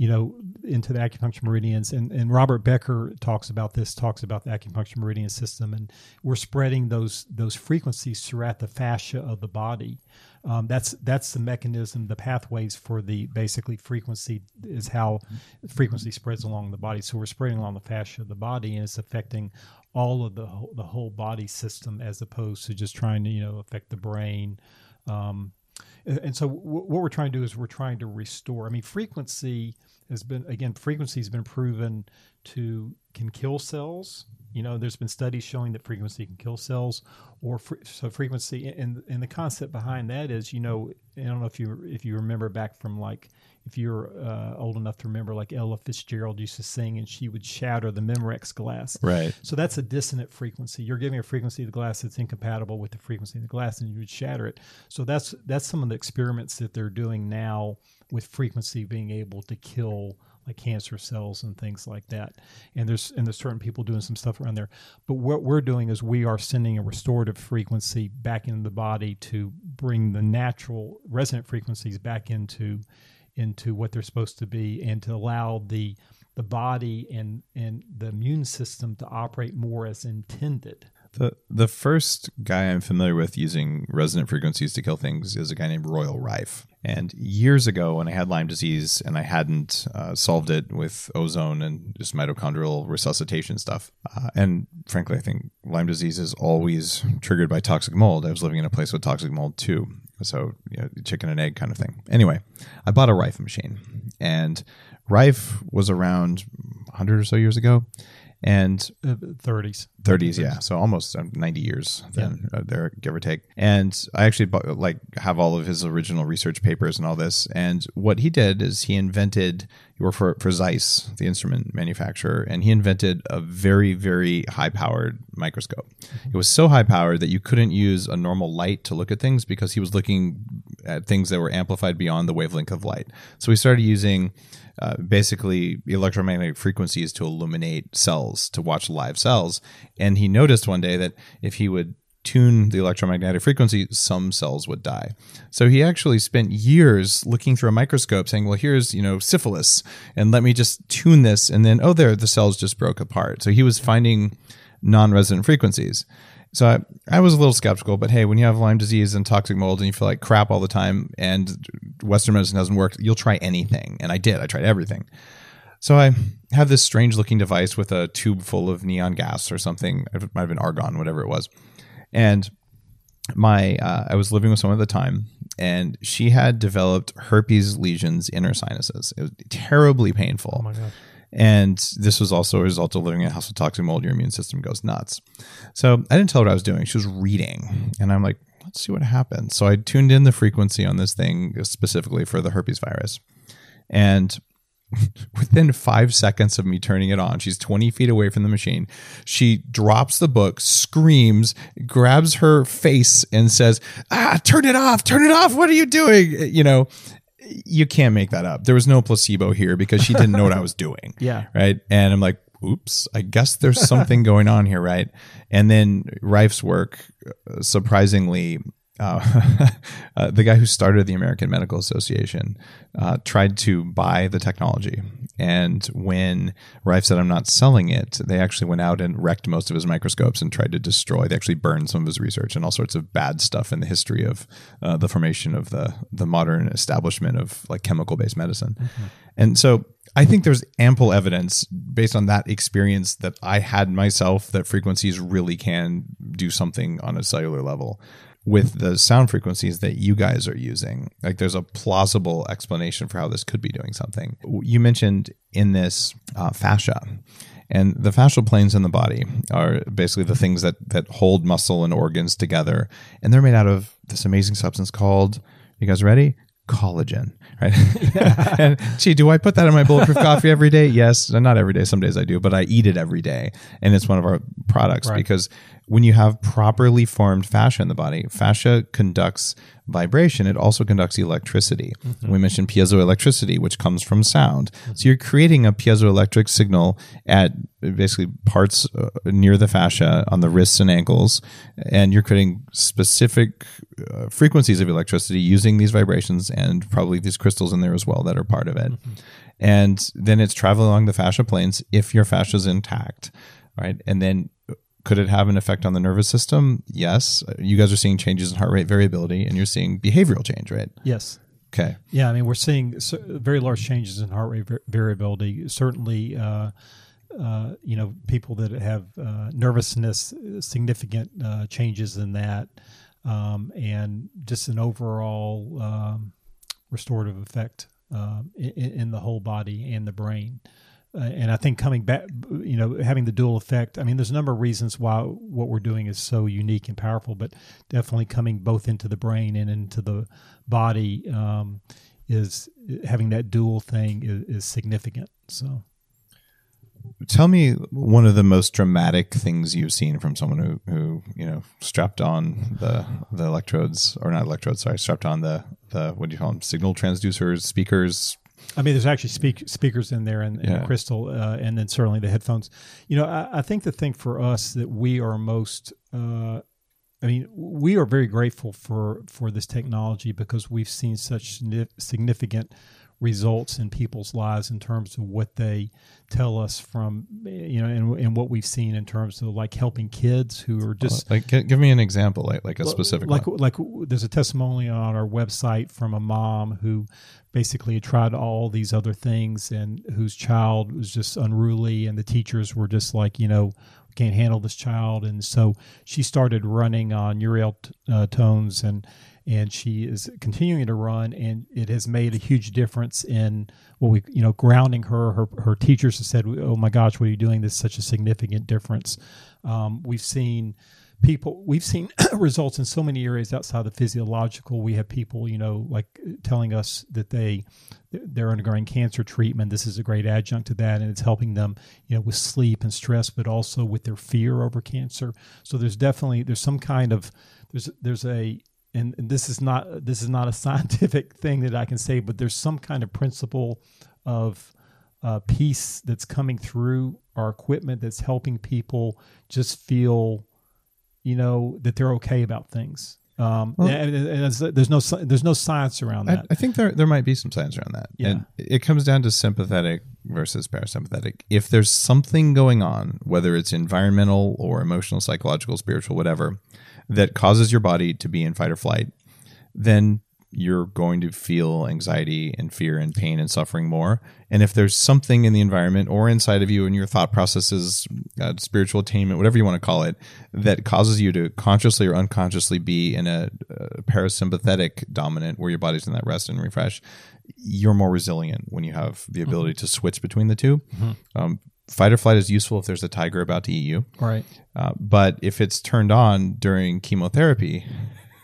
you know, into the acupuncture meridians, and and Robert Becker talks about this, talks about the acupuncture meridian system, and we're spreading those those frequencies throughout the fascia of the body. Um, that's that's the mechanism, the pathways for the basically frequency is how frequency spreads along the body. So we're spreading along the fascia of the body, and it's affecting all of the whole, the whole body system as opposed to just trying to you know affect the brain. Um, and so w- what we're trying to do is we're trying to restore. I mean, frequency has been again frequency has been proven to can kill cells. You know, there's been studies showing that frequency can kill cells, or fre- so frequency. And and the concept behind that is, you know, I don't know if you if you remember back from like if you're uh, old enough to remember, like Ella Fitzgerald used to sing, and she would shatter the Memorex glass. Right. So that's a dissonant frequency. You're giving a frequency of the glass that's incompatible with the frequency of the glass, and you would shatter it. So that's that's some of the experiments that they're doing now with frequency being able to kill like cancer cells and things like that. And there's and there's certain people doing some stuff around there. But what we're doing is we are sending a restorative frequency back into the body to bring the natural resonant frequencies back into into what they're supposed to be and to allow the the body and and the immune system to operate more as intended. The the first guy I'm familiar with using resonant frequencies to kill things is a guy named Royal Rife. And years ago, when I had Lyme disease and I hadn't uh, solved it with ozone and just mitochondrial resuscitation stuff, uh, and frankly, I think Lyme disease is always triggered by toxic mold. I was living in a place with toxic mold too, so you know, chicken and egg kind of thing. Anyway, I bought a Rife machine, and Rife was around 100 or so years ago, and Uh, 30s. 30s yeah. So almost um, 90 years then uh, there give or take. And i actually bu- like have all of his original research papers and all this. And what he did is he invented he worked for, for zeiss the instrument manufacturer and he invented a very very high powered microscope it was so high powered that you couldn't use a normal light to look at things because he was looking at things that were amplified beyond the wavelength of light. So we started using uh, basically electromagnetic frequencies to illuminate cells to watch live cells. And he noticed one day that if he would tune the electromagnetic frequency some cells would die. So he actually spent years looking through a microscope saying well here's you know syphilis and let me just tune this. And then oh there the cells just broke apart. So he was finding non-resonant frequencies so I, I was a little skeptical, but hey, when you have Lyme disease and toxic mold and you feel like crap all the time and Western medicine doesn't work, you'll try anything. And I did. I tried everything. So I have this strange looking device with a tube full of neon gas or something. It might have been argon, whatever it was. And my uh, I was living with someone at the time, and she had developed herpes lesions in her sinuses. It was terribly painful. Oh my gosh. And this was also a result of living in a house with toxic mold. Your immune system goes nuts. So I didn't tell her what I was doing. She was reading. And I'm like, let's see what happens. So I tuned in the frequency on this thing specifically for the herpes virus. And within five seconds of me turning it on, she's 20 feet away from the machine. She drops the book, screams, grabs her face, and says, Ah, turn it off, turn it off. What are you doing? You know, you can't make that up. There was no placebo here because she didn't know what I was doing. Yeah. Right. And I'm like, oops, I guess there's something going on here. Right. And then Rife's work, uh, surprisingly, uh, uh, the guy who started the American Medical Association uh, tried to buy the technology. And when Rife said, I'm not selling it, they actually went out and wrecked most of his microscopes and tried to destroy. They actually burned some of his research and all sorts of bad stuff in the history of uh, the formation of the, the modern establishment of like chemical based medicine. And so I think there's ample evidence based on that experience that I had myself that frequencies really can do something on a cellular level with the sound frequencies that you guys are using. Like there's a plausible explanation for how this could be doing something. You mentioned in this uh, fascia. And the fascial planes in the body are basically the things that that hold muscle and organs together. And they're made out of this amazing substance called, you guys ready? Collagen, right? and gee, do I put that in my bulletproof coffee every day? Yes, not every day. Some days I do, but I eat it every day, and it's one of our products Right. because when you have properly formed fascia in the body, fascia conducts vibration. It also conducts electricity. We mentioned piezoelectricity, which comes from sound. So you're creating a piezoelectric signal at basically parts uh, near the fascia on the wrists and ankles, and you're creating specific uh, frequencies of electricity using these vibrations and probably these crystals in there as well that are part of it. And then it's traveling along the fascia planes if your fascia is intact, right? And then could it have an effect on the nervous system? Yes. You guys are seeing changes in heart rate variability and you're seeing behavioral change, right? Yes. Okay. Yeah, I mean, we're seeing very large changes in heart rate variability. Certainly, uh, uh, you know, people that have uh, nervousness, significant uh, changes in that, um, and just an overall um, restorative effect um, in, in the whole body and the brain. Uh, and I think coming back, you know, having the dual effect. I mean, there's a number of reasons why what we're doing is so unique and powerful, but definitely coming both into the brain and into the body um, is having that dual thing is, is significant. So, tell me one of the most dramatic things you've seen from someone who, who you know strapped on the the electrodes or not electrodes sorry strapped on the the what do you call them signal transducers speakers I mean, there's actually speak, speakers in there and, and Yeah. crystal, uh, and then certainly the headphones. You know, I, I think the thing for us that we are most, uh, I mean, we are very grateful for for this technology because we've seen such signi- significant results in people's lives in terms of what they tell us from you know and, and what we've seen in terms of like helping kids who are just like give me an example like like a specific like one. like there's a testimonial on our website from a mom who basically had tried all these other things and whose child was just unruly and the teachers were just like you know can't handle this child and so she started running on Uriel t- uh, tones and and she is continuing to run and it has made a huge difference in what we you know grounding her. Her, her teachers have said oh my gosh what are you doing? This is such a significant difference. Um, we've seen people we've seen results in so many areas outside the physiological. We have people you know like telling us that they they're undergoing cancer treatment. This is a great adjunct to that and it's helping them you know with sleep and stress but also with their fear over cancer. So there's definitely there's some kind of there's there's a and, and this is not this is not a scientific thing that I can say but there's some kind of principle of uh, peace that's coming through our equipment that's helping people just feel you know that they're okay about things. Um, Well- and, and there's no there's no science around I, that. I think there there might be some science around that. Yeah. And it comes down to sympathetic versus parasympathetic. If there's something going on, whether it's environmental or emotional, psychological, spiritual, whatever, that causes your body to be in fight or flight, then you're going to feel anxiety and fear and pain and suffering more. And if there's something in the environment or inside of you in your thought processes, uh, spiritual attainment, whatever you want to call it, that causes you to consciously or unconsciously be in a, uh parasympathetic dominant where your body's in that rest and refresh, you're more resilient when you have the ability to switch between the 2 Um, fight or flight is useful if there's a tiger about to eat you. right. Uh, but if it's turned on during chemotherapy,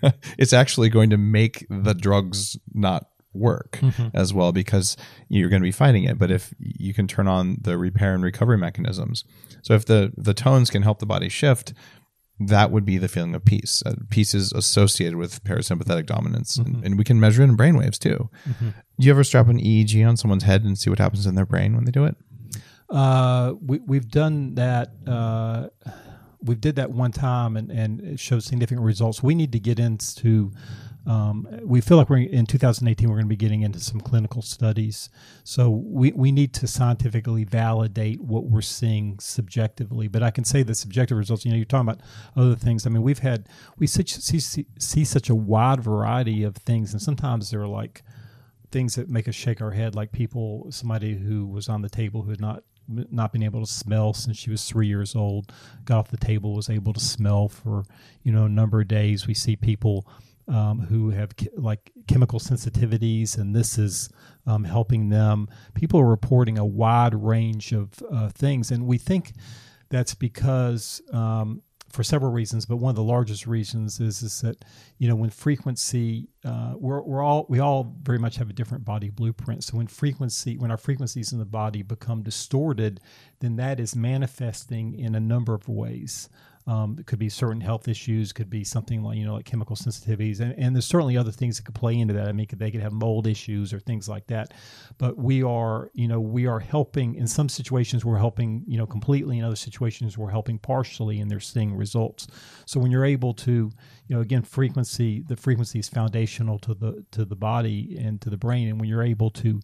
it's actually going to make the drugs not work as well because you're going to be fighting it. But if you can turn on the repair and recovery mechanisms, so if the the tones can help the body shift, that would be the feeling of peace. Uh, peace is associated with parasympathetic dominance, and, and we can measure it in brainwaves too. Do you ever strap an EEG on someone's head and see what happens in their brain when they do it? Uh, we we've done that. Uh, we did that one time, and and it showed significant results. We need to get into. Um, we feel like we're in 2018. We're going to be getting into some clinical studies, so we, we need to scientifically validate what we're seeing subjectively. But I can say the subjective results. You know, you're talking about other things. I mean, we've had we such, see, see see such a wide variety of things, and sometimes they're like things that make us shake our head, like people, somebody who was on the table who had not not been able to smell since she was three years old, got off the table, was able to smell for you know a number of days. We see people um, who have like chemical sensitivities, and this is um, helping them. People are reporting a wide range of uh, things, and we think that's because um, for several reasons, but one of the largest reasons is is that you know when frequency uh, we're we're all we all very much have a different body blueprint. So when frequency when our frequencies in the body become distorted, then that is manifesting in a number of ways. Um, it could be certain health issues, could be something like you know like chemical sensitivities, and, and there's certainly other things that could play into that. I mean, they could have mold issues or things like that. But we are you know we are helping in some situations we're helping you know completely, in other situations we're helping partially, and they're seeing results. So when you're able to you know again frequency the frequency is foundational to the to the body and to the brain, and when you're able to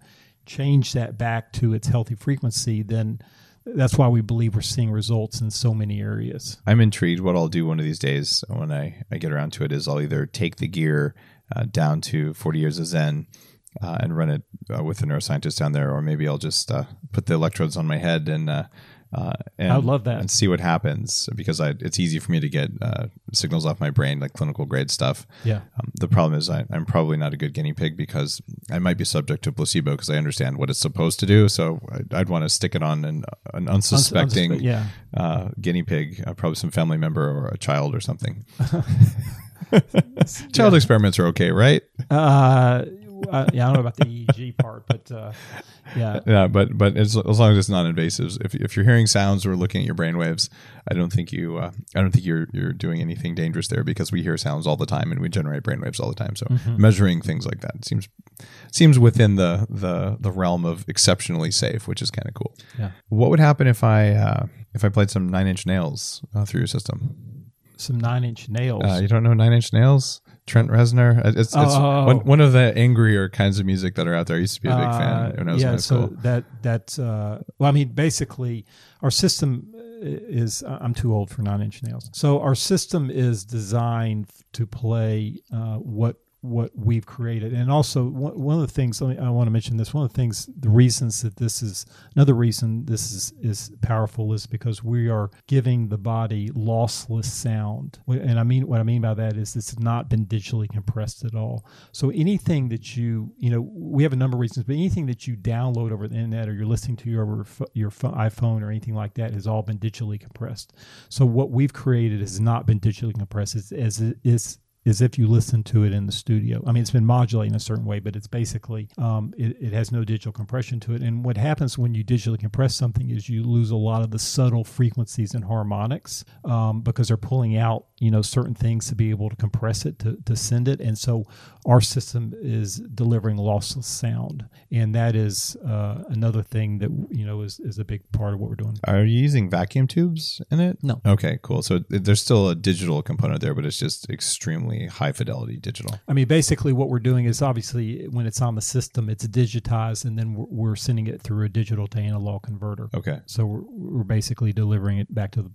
change that back to its healthy frequency, then that's why we believe we're seeing results in so many areas. I'm intrigued. What I'll do one of these days when I, I get around to it is I'll either take the gear uh, down to 40 years of Zen uh, and run it uh, with a neuroscientist down there, or maybe I'll just uh, put the electrodes on my head and uh, and, I would love that. and see what happens because I, it's easy for me to get uh, signals off my brain like clinical grade stuff. Yeah. Um, the problem is I, I'm probably not a good guinea pig because I might be subject to placebo because I understand what it's supposed to do. So I'd, I'd want to stick it on an, an unsuspecting unsuspe- yeah. uh, guinea pig, uh, probably some family member or a child or something. child experiments are okay, right? Uh, uh, yeah, I don't know about the EEG part, but uh, yeah, Yeah, but but as, as long as it's non-invasive, if, if you're hearing sounds or looking at your brain waves, I don't think you uh, I don't think you're you're doing anything dangerous there because we hear sounds all the time and we generate brain waves all the time. So measuring things like that seems seems within the the the realm of exceptionally safe, which is kind of cool. Yeah. What would happen if I uh, if I played some Nine Inch Nails uh, through your system? some nine inch nails. Uh, you don't know Nine Inch Nails? Trent Reznor. Uh, It's, it's Oh. one, one of the angrier kinds of music that are out there. I used to be a big Uh, fan when I was in yeah, high so that that uh, well, I mean, basically, our system is I'm too old for nine inch nails. So our system is designed to play uh, what what we've created, and also one, of the things I want to mention this. One of the things, the reasons that this is another reason this is is powerful is because we are giving the body lossless sound, and I mean what I mean by that is it's not been digitally compressed at all. So anything that you you know we have a number of reasons, but anything that you download over the internet or you're listening to your your iPhone or anything like that has all been digitally compressed. So what we've created has not been digitally compressed. It's as it is if you listen to it in the studio. I mean, it's been modulating a certain way, but it's basically um, it, it has no digital compression to it. And what happens when you digitally compress something is you lose a lot of the subtle frequencies and harmonics um, because they're pulling out you know certain things to be able to compress it to, to send it. And so our system is delivering lossless sound, and that is uh, another thing that you know is, is a big part of what we're doing. Are you using vacuum tubes in it? No. Okay, cool. So there's still a digital component there, but it's just extremely high fidelity digital. I mean, basically, what we're doing is obviously when it's on the system, it's digitized, and then we're, we're sending it through a digital to analog converter. Okay. So we're, we're basically delivering it back to the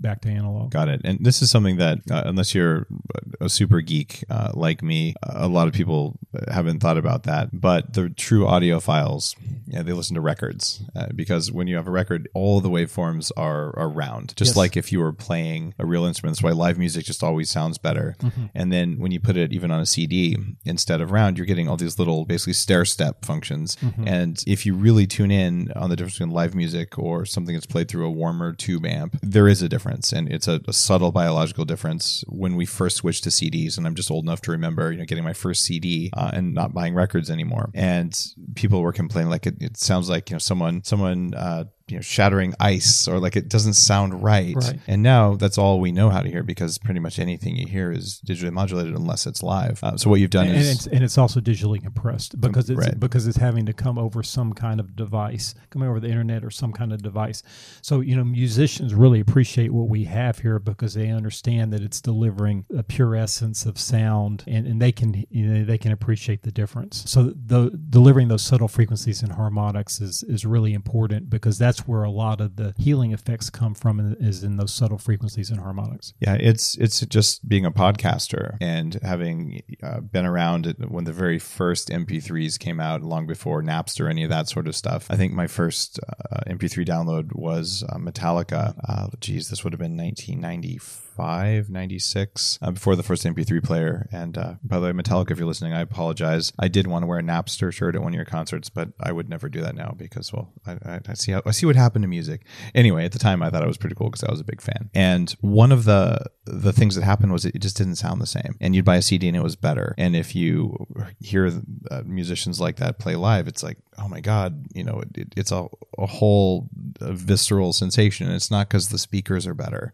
back to analog. Got it. And this is something that, uh, unless you're a super geek uh, like me, a lot of people haven't thought about that. But the true audiophiles, yeah, they listen to records uh, because when you have a record, all the waveforms are, are round, just Yes. like if you were playing a real instrument. That's why live music just always sounds better. And then when you put it even on a CD instead of round, you're getting all these little basically stair step functions. And if you really tune in on the difference between live music or something that's played through a warmer tube amp, there is a difference. And it's a, a subtle biological difference when we first switched to CDs. And I'm just old enough to remember, you know, getting my first CD uh, and not buying records anymore. And people were complaining like it, it sounds like, you know, someone, someone, uh, you know, shattering ice or like it doesn't sound right. Right. And now that's all we know how to hear because pretty much anything you hear is digitally modulated unless it's live. Uh, so what you've done And, is it's and it's also digitally compressed because it's Right. because it's having to come over some kind of device, coming over the internet or some kind of device. So you know, musicians really appreciate what we have here because they understand that it's delivering a pure essence of sound, and, and they can you know they can appreciate the difference. So the delivering those subtle frequencies and harmonics is is really important because that's where a lot of the healing effects come from is in those subtle frequencies and harmonics. Yeah, it's it's just being a podcaster and having uh, been around when the very first MP3s came out, long before Napster, any of that sort of stuff. I think my first uh, MP3 download was uh, Metallica. Uh, geez, this would have been 1995, 96, uh, before the first MP3 player. And uh, by the way, Metallica, if you're listening, I apologize. I did want to wear a Napster shirt at one of your concerts, but I would never do that now because, well, I, I, I see how, I see what happened to music. Anyway, at the time, I thought it was pretty cool because I was a big fan. And one of the the things that happened was it just didn't sound the same. And you'd buy a CD and it was better. And if you hear uh, musicians like that play live, it's like, oh my god, you know, it, it's a, a whole uh, visceral sensation. And it's not because the speakers are better.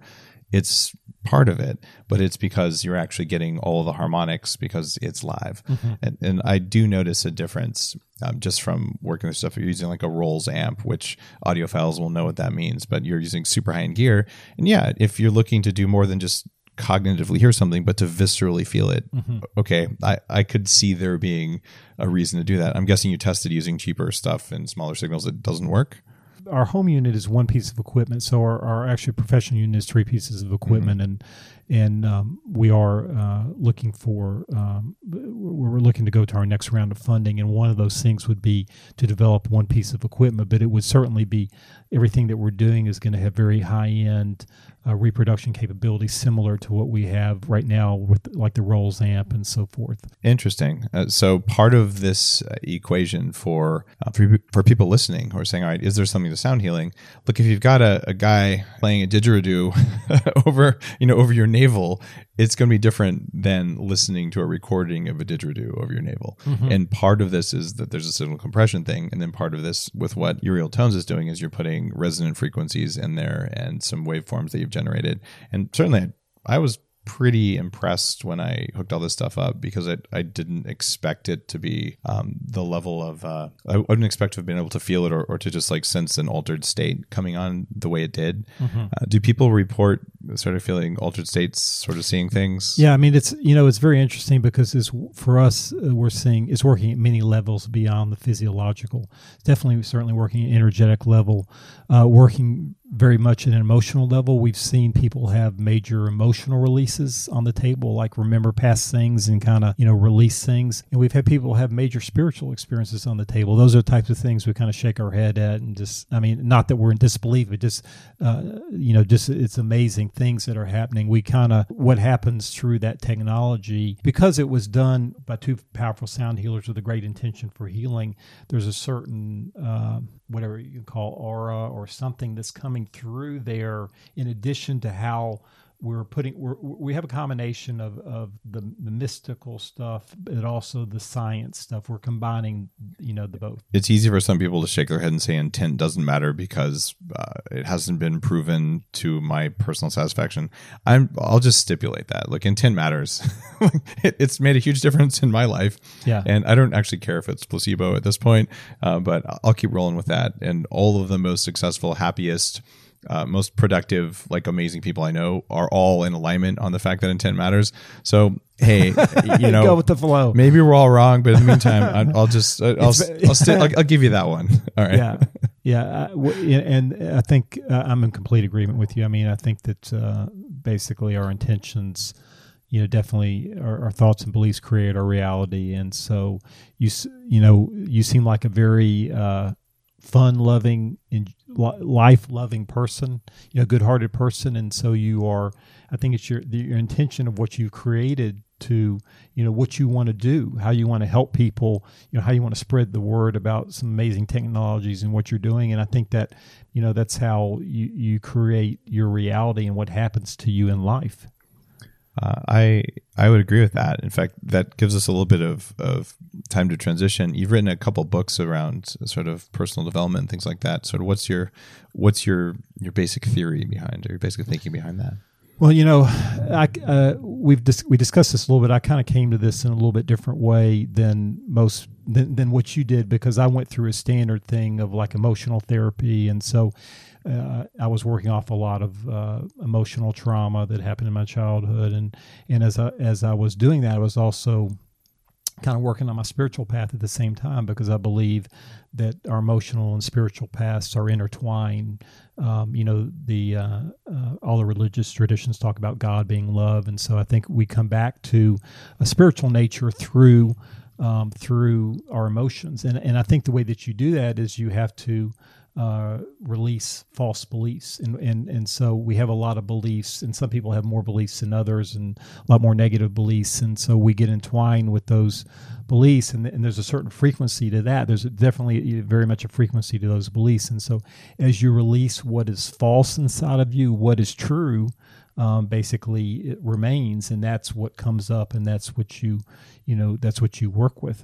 It's part of it, but it's because you're actually getting all the harmonics because it's live. And, and I do notice a difference um, just from working with stuff. You're using like a Rolls amp, which audiophiles will know what that means, but you're using super high end gear. And yeah, if you're looking to do more than just cognitively hear something, but to viscerally feel it, okay, I, I could see there being a reason to do that. I'm guessing you tested using cheaper stuff and smaller signals. It doesn't work. Our home unit is one piece of equipment. So our, our actual professional unit is three pieces of equipment, and and um, we are uh, looking for um, we're looking to go to our next round of funding, and one of those things would be to develop one piece of equipment, but it would certainly be everything that we're doing is going to have very high end uh, reproduction capability similar to what we have right now with like the Rolls amp and so forth. Interesting. Uh, so part of this uh, equation for, uh, for for people listening who are saying, all right, is there something to sound healing? Look, if you've got a, a guy playing a didgeridoo over you know over your navel, it's going to be different than listening to a recording of a didgeridoo over your navel. Mm-hmm. And part of this is that there's a signal compression thing, and then part of this with what Uriel Tones is doing is you're putting resonant frequencies in there and some waveforms that you've generated. And certainly, I was pretty impressed when I hooked all this stuff up because I, I didn't expect it to be um, the level of uh, I wouldn't expect to have been able to feel it or, or to just like sense an altered state coming on the way it did. Mm-hmm. Uh, do people report sort of feeling altered states, sort of seeing things? Yeah, I mean it's you know it's very interesting because it's for us uh, we're seeing it's working at many levels beyond the physiological. It's definitely certainly working at energetic level, uh, working very much at an emotional level. We've seen people have major emotional releases on the table, like remember past things and kind of, you know, release things. And we've had people have major spiritual experiences on the table. Those are the types of things we kind of shake our head at and just, I mean, not that we're in disbelief, but just, uh, you know, just it's amazing things that are happening. We kind of, what happens through that technology, because it was done by two powerful sound healers with a great intention for healing, there's a certain, uh, whatever you call aura or something that's coming through there in addition to how we're putting we're, we have a combination of, of the, the mystical stuff but also the science stuff. We're combining you know the both. It's easy for some people to shake their head and say intent doesn't matter because uh, it hasn't been proven to my personal satisfaction. I'm i'll just stipulate that. Like intent matters. It, it's made a huge difference in my life. Yeah. And i don't actually care if it's placebo at this point uh, but i'll keep rolling with that. And all of the most successful happiest uh, most productive, like amazing people I know are all in alignment on the fact that intent matters. So hey, you know, go with the flow. Maybe we're all wrong, but in the meantime, I'll just I'll I'll, I'll, I'll, I'll, give you that one. All right. Yeah, yeah, uh, and I think uh, I'm in complete agreement with you. I mean, I think that uh, basically our intentions. You know, definitely our, our, thoughts and beliefs create our reality, and so you you know you seem like a very uh, fun loving life loving person. You know good hearted person and so you are i think it's your your intention of what you created to you know what you want to do how you want to help people you know how you want to spread the word about some amazing technologies and what you're doing. And i think that you know that's how you you create your reality and what happens to you in life uh, I I would agree with that. In fact, that gives us a little bit of, of time to transition. You've written a couple books around sort of personal development and things like that. Sort of what's your what's your your basic theory behind or your basic thinking behind that? Well, you know, I, uh, we've dis- we discussed this a little bit. I kind of came to this in a little bit different way than most than, than what you did because I went through a standard thing of like emotional therapy, and so uh, I was working off a lot of uh, emotional trauma that happened in my childhood, and and as I, as I was doing that, I was also kind of working on my spiritual path at the same time because I believe that our emotional and spiritual paths are intertwined. Um, you know, the uh, uh, all the religious traditions talk about God being love, and so I think we come back to a spiritual nature through um, through our emotions, and and I think the way that you do that is you have to uh, release false beliefs. And, and, and so we have a lot of beliefs, and some people have more beliefs than others and a lot more negative beliefs. And so we get entwined with those beliefs, and, and there's a certain frequency to that. There's definitely very much a frequency to those beliefs. And so as you release what is false inside of you, what is true, um, basically it remains, and that's what comes up, and that's what you, you know, that's what you work with.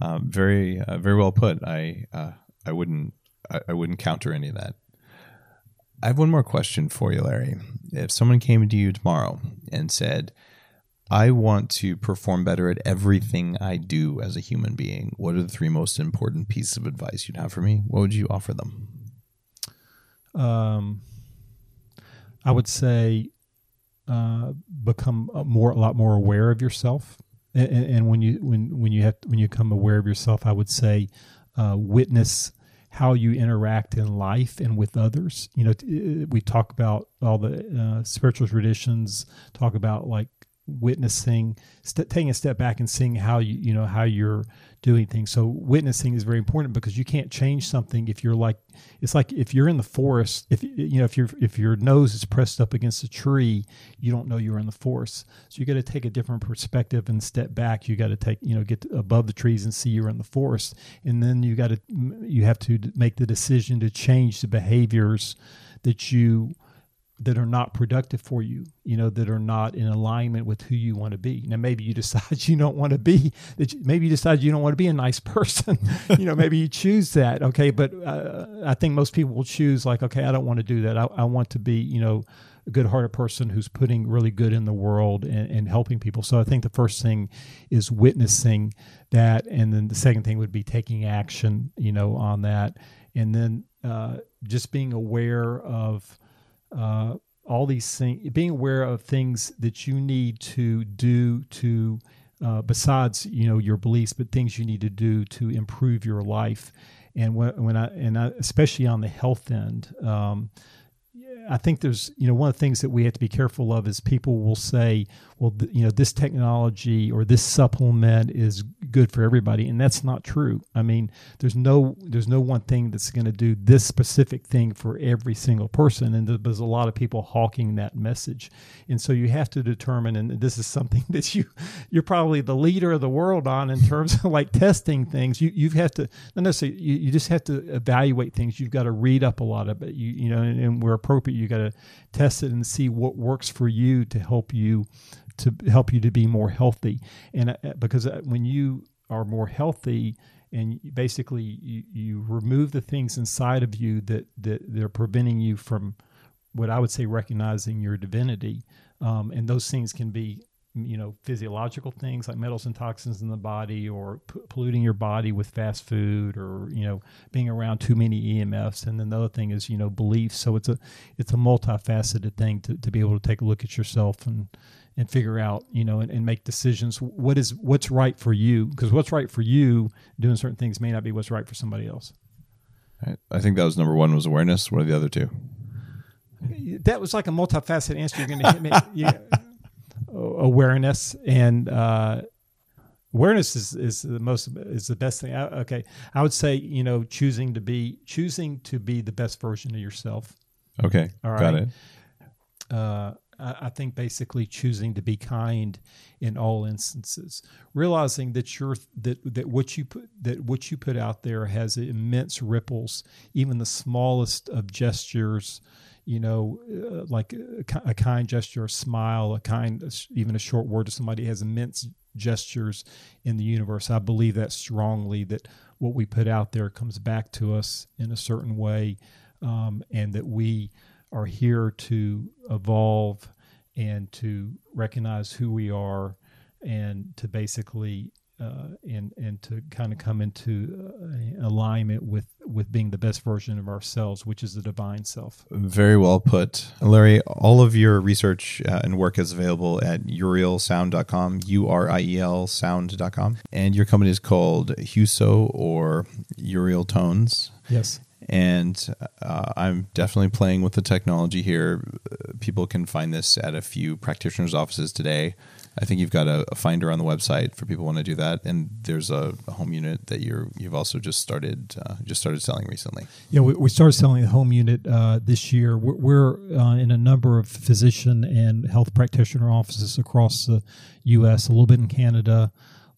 Um, very, uh, very well put. I uh, I wouldn't I, I wouldn't counter any of that. I have one more question for you, Larry. If someone came to you tomorrow and said, I want to perform better at everything I do as a human being, what are the three most important pieces of advice you'd have for me? What would you offer them? Um, I would say uh, become more a lot more aware of yourself, and, and, when you when when you have when you become aware of yourself, I would say uh, witness how you interact in life and with others. You know, uh, we talk about all the uh, spiritual traditions, talk about like witnessing st- taking a step back and seeing how you you know how you're doing things. So witnessing is very important because you can't change something if you're like it's like if you're in the forest if you know if your if your nose is pressed up against a tree you don't know you're in the forest. So you got to take a different perspective and step back. You got to take you know get above the trees and see you're in the forest. And then you got to you have to make the decision to change the behaviors that you that are not productive for you, you know, that are not in alignment with who you want to be. Now, maybe you decide you don't want to be that. You, maybe you decide you don't want to be a nice person. you know, maybe you choose that. Okay, but uh, I think most people will choose like, okay, I don't want to do that. I, I want to be, you know, a good-hearted person who's putting really good in the world and, and helping people. So I think the first thing is witnessing that, and then the second thing would be taking action, you know, on that, and then uh, just being aware of uh, all these things, being aware of things that you need to do to, uh, besides you know your beliefs, but things you need to do to improve your life. And when, when I and I, especially on the health end, um, I think there's, you know, one of the things that we have to be careful of is people will say, well, th- you know, this technology or this supplement is good for everybody, and that's not true. I mean, there's no there's no one thing that's going to do this specific thing for every single person, and there's a lot of people hawking that message, and so you have to determine, and this is something that you you're probably the leader of the world on in terms of like testing things. You you have to not necessarily you, you just have to evaluate things. You've got to read up a lot of it. You you know, and, and where appropriate you got to test it and see what works for you to help you to help you to be more healthy. And uh, because uh, when you are more healthy and basically you, you remove the things inside of you that that they're preventing you from what I would say recognizing your divinity um, and those things can be you know physiological things like metals and toxins in the body or p- polluting your body with fast food or you know being around too many EMFs and then the other thing is you know beliefs. So it's a it's a multifaceted thing to, to be able to take a look at yourself and and figure out you know and, and make decisions. What is what's right for you? Because what's right for you doing certain things may not be what's right for somebody else. I think that was number one was awareness. What are the other two? That was like a multifaceted answer you're going to hit me. Yeah. Awareness and uh, awareness is, is the most is the best thing. I, okay, I would say you know choosing to be choosing to be the best version of yourself. Okay, All right. got it. Uh, I, think basically choosing to be kind in all instances, realizing that you're that that what you put that what you put out there has immense ripples. Even the smallest of gestures you know, uh, like a, a, kind gesture, a smile, a kind, even a short word to somebody has immense gestures in the universe. I believe that strongly that what we put out there comes back to us in a certain way, um, and that we are here to evolve and to recognize who we are and to basically uh, and and to kind of come into uh, alignment with with being the best version of ourselves, which is the divine self. Very well put, Larry. All of your research uh, and work is available at urielsound.com, u r i e l sound.com, and your company is called Huso or Uriel Tones. Yes. And uh, I'm definitely playing with the technology here. People can find this at a few practitioners' offices today. I think you've got a, a, finder on the website for people who want to do that, and there's a, a home unit that you're you've also just started uh, just started selling recently. Yeah, we, we started selling the home unit uh, this year. We're, we're uh, in a number of physician and health practitioner offices across the U.S., a little bit in Canada,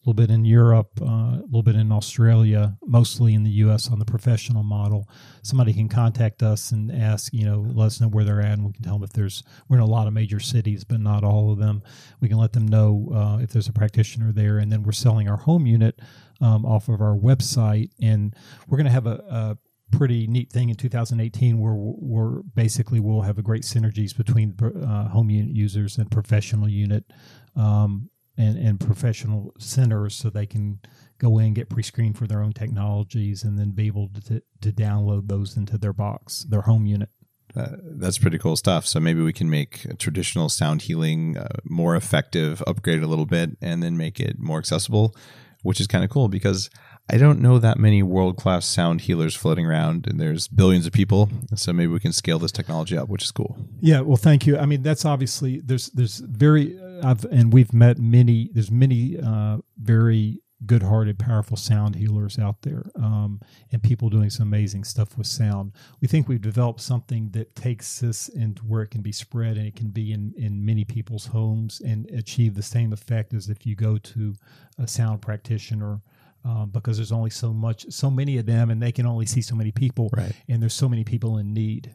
little bit in Europe, uh, a little bit in Australia, mostly in the U.S. on the professional model. Somebody can contact us and ask, you know, let us know where they're at, and we can tell them if there's. We're in a lot of major cities, but not all of them. We can let them know uh, if there's a practitioner there, and then we're selling our home unit um, off of our website, and we're going to have a, a pretty neat thing in 2018 where we're basically we'll have a great synergies between uh, home unit users and professional unit um, and, and professional centers so they can go in get pre-screened for their own technologies and then be able to, to download those into their box their home unit uh, that's pretty cool stuff so maybe we can make traditional sound healing uh, more effective upgrade a little bit and then make it more accessible which is kind of cool because I don't know that many world class sound healers floating around, and there's billions of people. So maybe we can scale this technology up, which is cool. Yeah, well, thank you. I mean, that's obviously there's there's very I've and we've met many. There's many uh, very good-hearted, powerful sound healers out there, um, and people doing some amazing stuff with sound. We think we've developed something that takes this into where it can be spread and it can be in in many people's homes and achieve the same effect as if you go to a sound practitioner. Um, because there's only so much, so many of them, and they can only see so many people, Right. and there's so many people in need.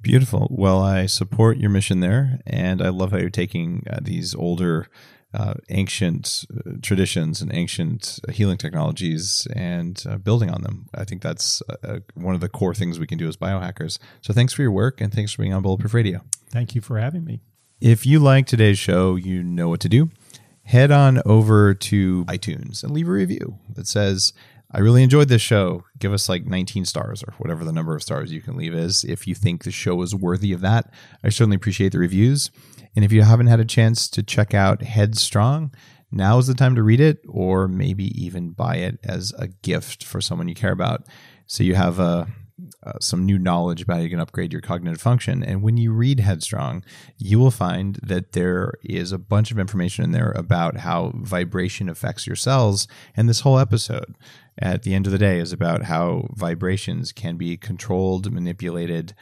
Beautiful. Well, I support your mission there, and I love how you're taking uh, these older, uh, ancient uh, traditions and ancient healing technologies and uh, building on them. I think that's uh, one of the core things we can do as biohackers. So, thanks for your work, and thanks for being on Bulletproof Radio. Thank you for having me. If you like today's show, you know what to do. Head on over to iTunes and leave a review that says, I really enjoyed this show. Give us like 19 stars or whatever the number of stars you can leave is. If you think the show is worthy of that, I certainly appreciate the reviews. And if you haven't had a chance to check out Headstrong, now is the time to read it or maybe even buy it as a gift for someone you care about. So you have a uh, some new knowledge about how you can upgrade your cognitive function. And when you read Headstrong, you will find that there is a bunch of information in there about how vibration affects your cells. And this whole episode, at the end of the day, is about how vibrations can be controlled, manipulated,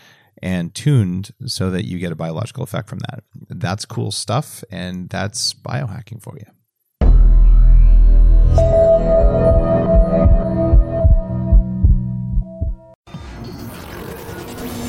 and tuned so that you get a biological effect from that. That's cool stuff, and that's biohacking for you.